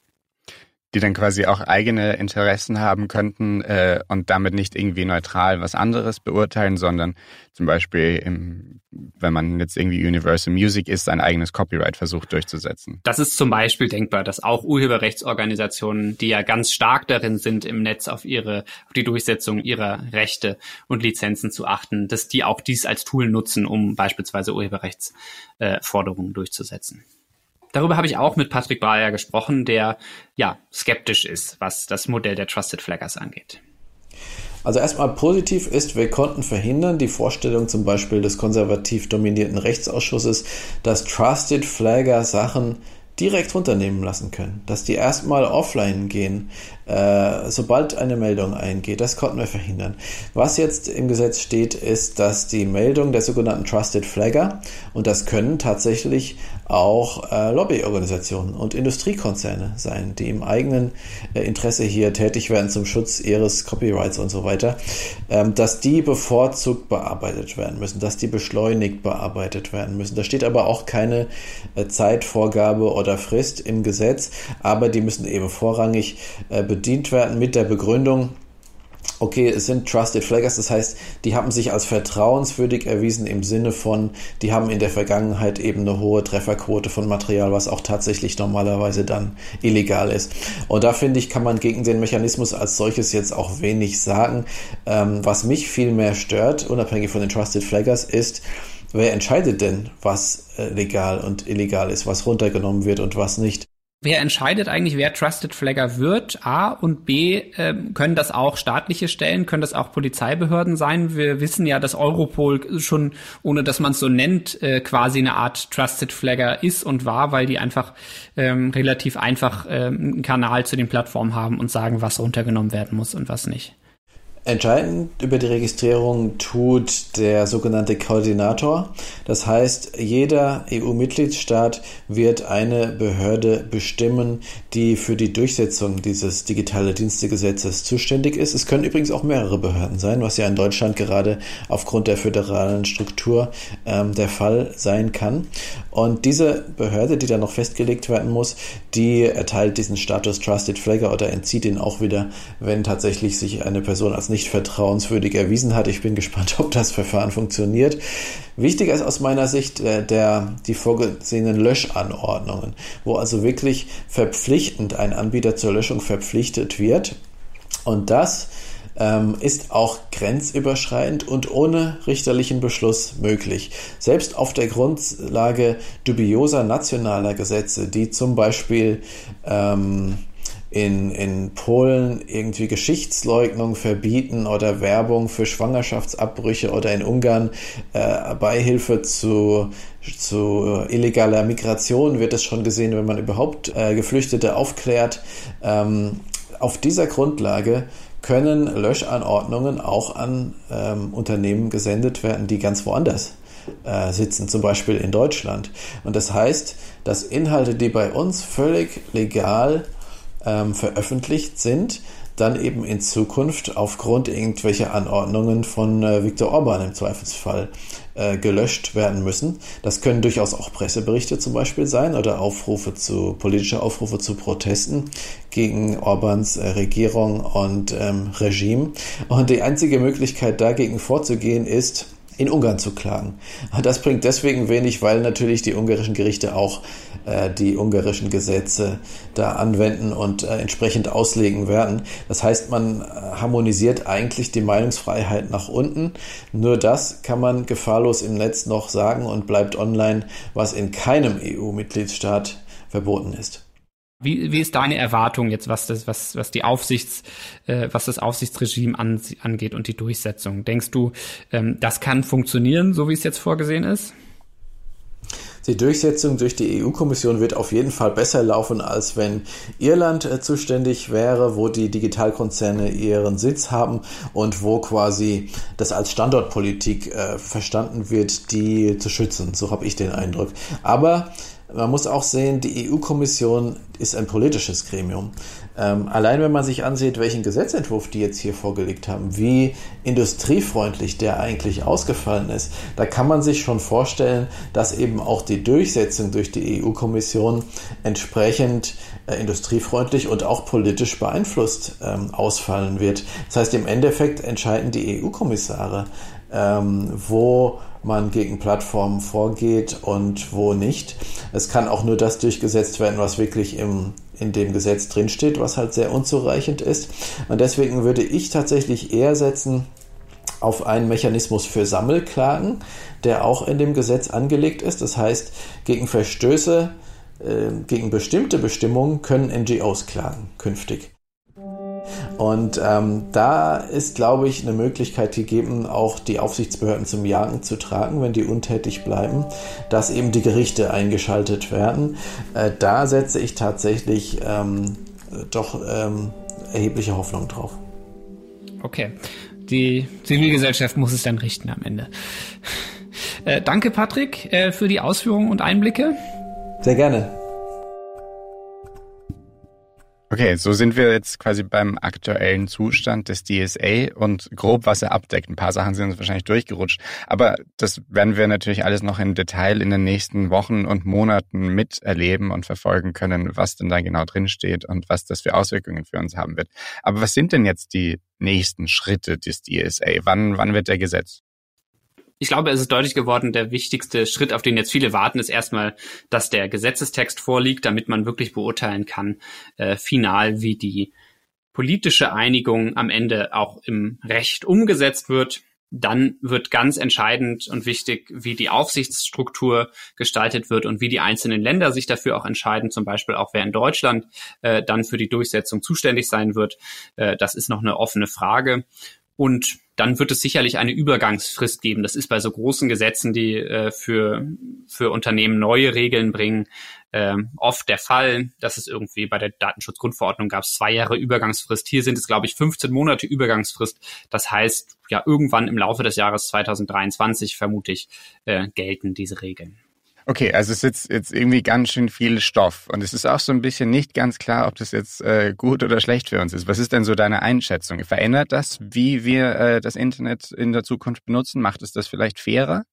die dann quasi auch eigene Interessen haben könnten äh, und damit nicht irgendwie neutral was anderes beurteilen, sondern zum Beispiel, im, wenn man jetzt irgendwie Universal Music ist, ein eigenes Copyright versucht durchzusetzen. Das ist zum Beispiel denkbar, dass auch Urheberrechtsorganisationen, die ja ganz stark darin sind, im Netz auf ihre, auf die Durchsetzung ihrer Rechte und Lizenzen zu achten, dass die auch dies als Tool nutzen, um beispielsweise Urheberrechtsforderungen äh, durchzusetzen. Darüber habe ich auch mit Patrick Bayer gesprochen, der ja skeptisch ist, was das Modell der Trusted Flaggers angeht. Also erstmal positiv ist, wir konnten verhindern, die Vorstellung zum Beispiel des konservativ dominierten Rechtsausschusses, dass Trusted Flagger Sachen direkt runternehmen lassen können, dass die erstmal offline gehen, äh, sobald eine Meldung eingeht. Das konnten wir verhindern. Was jetzt im Gesetz steht, ist, dass die Meldung der sogenannten Trusted Flagger, und das können tatsächlich auch äh, Lobbyorganisationen und Industriekonzerne sein, die im eigenen äh, Interesse hier tätig werden zum Schutz ihres Copyrights und so weiter, ähm, dass die bevorzugt bearbeitet werden müssen, dass die beschleunigt bearbeitet werden müssen. Da steht aber auch keine äh, Zeitvorgabe oder Frist im Gesetz, aber die müssen eben vorrangig äh, bedient werden mit der Begründung, okay, es sind Trusted Flaggers, das heißt, die haben sich als vertrauenswürdig erwiesen im Sinne von, die haben in der Vergangenheit eben eine hohe Trefferquote von Material, was auch tatsächlich normalerweise dann illegal ist. Und da finde ich, kann man gegen den Mechanismus als solches jetzt auch wenig sagen. Ähm, was mich viel mehr stört, unabhängig von den Trusted Flaggers, ist, wer entscheidet denn, was äh, legal und illegal ist, was runtergenommen wird und was nicht. Wer entscheidet eigentlich, wer Trusted Flagger wird? A und B, äh, können das auch staatliche Stellen, können das auch Polizeibehörden sein? Wir wissen ja, dass Europol schon, ohne dass man es so nennt, äh, quasi eine Art Trusted Flagger ist und war, weil die einfach ähm, relativ einfach ähm, einen Kanal zu den Plattformen haben und sagen, was runtergenommen werden muss und was nicht. Entscheidend über die Registrierung tut der sogenannte Koordinator. Das heißt, jeder EU-Mitgliedstaat wird eine Behörde bestimmen, die für die Durchsetzung dieses digitale Dienstegesetzes zuständig ist. Es können übrigens auch mehrere Behörden sein, was ja in Deutschland gerade aufgrund der föderalen Struktur ähm, der Fall sein kann. Und diese Behörde, die dann noch festgelegt werden muss, die erteilt diesen Status Trusted Flagger oder entzieht ihn auch wieder, wenn tatsächlich sich eine Person als nicht vertrauenswürdig erwiesen hat. Ich bin gespannt, ob das Verfahren funktioniert. Wichtiger ist aus meiner Sicht äh, der, die vorgesehenen Löschanordnungen, wo also wirklich verpflichtend ein Anbieter zur Löschung verpflichtet wird. Und das ähm, ist auch grenzüberschreitend und ohne richterlichen Beschluss möglich. Selbst auf der Grundlage dubioser nationaler Gesetze, die zum Beispiel ähm, in, in Polen irgendwie Geschichtsleugnung verbieten oder Werbung für Schwangerschaftsabbrüche oder in Ungarn äh, Beihilfe zu, zu illegaler Migration wird es schon gesehen, wenn man überhaupt äh, Geflüchtete aufklärt. Ähm, auf dieser Grundlage können Löschanordnungen auch an ähm, Unternehmen gesendet werden, die ganz woanders äh, sitzen, zum Beispiel in Deutschland. Und das heißt, dass Inhalte, die bei uns völlig legal ähm, veröffentlicht sind, dann eben in Zukunft aufgrund irgendwelcher Anordnungen von äh, Viktor Orban im Zweifelsfall äh, gelöscht werden müssen. Das können durchaus auch Presseberichte zum Beispiel sein oder Aufrufe zu, politische Aufrufe zu Protesten gegen Orbans äh, Regierung und ähm, Regime. Und die einzige Möglichkeit dagegen vorzugehen ist, in Ungarn zu klagen. Das bringt deswegen wenig, weil natürlich die ungarischen Gerichte auch die ungarischen Gesetze da anwenden und äh, entsprechend auslegen werden. Das heißt, man äh, harmonisiert eigentlich die Meinungsfreiheit nach unten. Nur das kann man gefahrlos im Netz noch sagen und bleibt online, was in keinem EU-Mitgliedstaat verboten ist. Wie, wie ist deine Erwartung jetzt, was das, was, was die Aufsichts, äh, was das Aufsichtsregime an, angeht und die Durchsetzung? Denkst du, ähm, das kann funktionieren, so wie es jetzt vorgesehen ist? Die Durchsetzung durch die EU-Kommission wird auf jeden Fall besser laufen, als wenn Irland äh, zuständig wäre, wo die Digitalkonzerne ihren Sitz haben und wo quasi das als Standortpolitik äh, verstanden wird, die zu schützen. So habe ich den Eindruck. Aber man muss auch sehen, die EU-Kommission ist ein politisches Gremium. Ähm, allein wenn man sich ansieht, welchen Gesetzentwurf die jetzt hier vorgelegt haben, wie industriefreundlich der eigentlich ausgefallen ist, da kann man sich schon vorstellen, dass eben auch die Durchsetzung durch die EU-Kommission entsprechend äh, industriefreundlich und auch politisch beeinflusst ähm, ausfallen wird. Das heißt, im Endeffekt entscheiden die EU-Kommissare, ähm, wo man gegen Plattformen vorgeht und wo nicht. Es kann auch nur das durchgesetzt werden, was wirklich im, in dem Gesetz drinsteht, was halt sehr unzureichend ist. Und deswegen würde ich tatsächlich eher setzen auf einen Mechanismus für Sammelklagen, der auch in dem Gesetz angelegt ist. Das heißt, gegen Verstöße äh, gegen bestimmte Bestimmungen können NGOs klagen künftig. Und ähm, da ist, glaube ich, eine Möglichkeit gegeben, auch die Aufsichtsbehörden zum Jagen zu tragen, wenn die untätig bleiben, dass eben die Gerichte eingeschaltet werden. Äh, da setze ich tatsächlich ähm, doch ähm, erhebliche Hoffnung drauf. Okay, die Zivilgesellschaft muss es dann richten am Ende. Äh, danke, Patrick, äh, für die Ausführungen und Einblicke. Sehr gerne. Okay, so sind wir jetzt quasi beim aktuellen Zustand des DSA und grob, was er abdeckt. Ein paar Sachen sind uns wahrscheinlich durchgerutscht, aber das werden wir natürlich alles noch im Detail in den nächsten Wochen und Monaten miterleben und verfolgen können, was denn da genau drinsteht und was das für Auswirkungen für uns haben wird. Aber was sind denn jetzt die nächsten Schritte des DSA? Wann, wann wird der Gesetz? Ich glaube, es ist deutlich geworden, der wichtigste Schritt, auf den jetzt viele warten, ist erstmal, dass der Gesetzestext vorliegt, damit man wirklich beurteilen kann, äh, final, wie die politische Einigung am Ende auch im Recht umgesetzt wird. Dann wird ganz entscheidend und wichtig, wie die Aufsichtsstruktur gestaltet wird und wie die einzelnen Länder sich dafür auch entscheiden, zum Beispiel auch wer in Deutschland äh, dann für die Durchsetzung zuständig sein wird. Äh, das ist noch eine offene Frage. Und dann wird es sicherlich eine Übergangsfrist geben. Das ist bei so großen Gesetzen, die äh, für, für Unternehmen neue Regeln bringen, äh, oft der Fall. Das ist irgendwie bei der Datenschutzgrundverordnung gab es zwei Jahre Übergangsfrist. Hier sind es, glaube ich, 15 Monate Übergangsfrist. Das heißt, ja, irgendwann im Laufe des Jahres 2023 vermutlich äh, gelten diese Regeln. Okay, also es ist jetzt irgendwie ganz schön viel Stoff und es ist auch so ein bisschen nicht ganz klar, ob das jetzt äh, gut oder schlecht für uns ist. Was ist denn so deine Einschätzung? Verändert das, wie wir äh, das Internet in der Zukunft benutzen? Macht es das vielleicht fairer?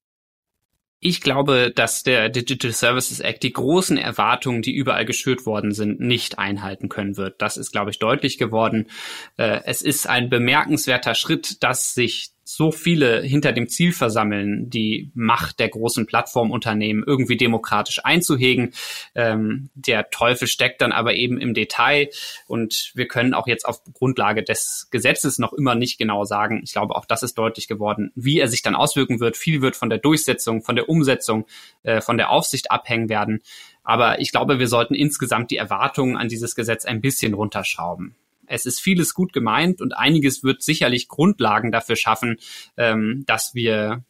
Ich glaube, dass der Digital Services Act die großen Erwartungen, die überall geschürt worden sind, nicht einhalten können wird. Das ist, glaube ich, deutlich geworden. Äh, es ist ein bemerkenswerter Schritt, dass sich so viele hinter dem Ziel versammeln, die Macht der großen Plattformunternehmen irgendwie demokratisch einzuhegen. Ähm, der Teufel steckt dann aber eben im Detail und wir können auch jetzt auf Grundlage des Gesetzes noch immer nicht genau sagen. Ich glaube, auch das ist deutlich geworden, wie er sich dann auswirken wird. Viel wird von der Durchsetzung, von der Umsetzung, äh, von der Aufsicht abhängen werden. Aber ich glaube, wir sollten insgesamt die Erwartungen an dieses Gesetz ein bisschen runterschrauben. Es ist vieles gut gemeint und einiges wird sicherlich Grundlagen dafür schaffen, ähm, dass wir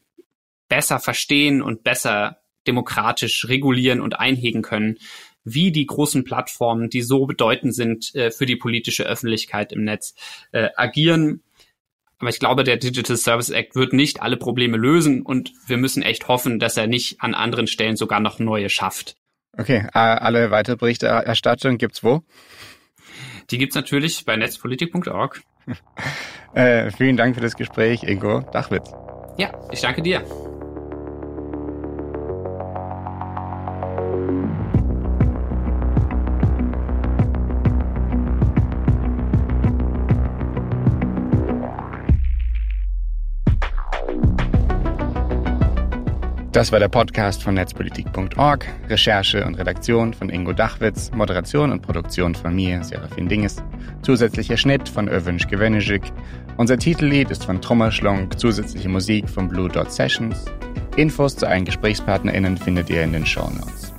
besser verstehen und besser demokratisch regulieren und einhegen können, wie die großen Plattformen, die so bedeutend sind äh, für die politische Öffentlichkeit im Netz, äh, agieren. Aber ich glaube, der Digital Service Act wird nicht alle Probleme lösen und wir müssen echt hoffen, dass er nicht an anderen Stellen sogar noch neue schafft. Okay, alle weitere Berichterstattung gibt's wo? Die gibt's natürlich bei netzpolitik.org. äh, vielen Dank für das Gespräch, Ingo Dachwitz. Ja, ich danke dir. Das war der Podcast von netzpolitik.org. Recherche und Redaktion von Ingo Dachwitz, Moderation und Produktion von mir, Serafin Dinges. Zusätzlicher Schnitt von Övünsch Gewenijik. Unser Titellied ist von Trommerschlonk, zusätzliche Musik von Blue Dot Sessions. Infos zu allen GesprächspartnerInnen findet ihr in den Show Notes.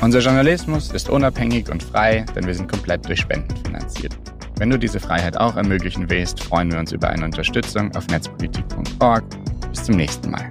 Unser Journalismus ist unabhängig und frei, denn wir sind komplett durch Spenden finanziert. Wenn du diese Freiheit auch ermöglichen willst, freuen wir uns über eine Unterstützung auf netzpolitik.org. Bis zum nächsten Mal.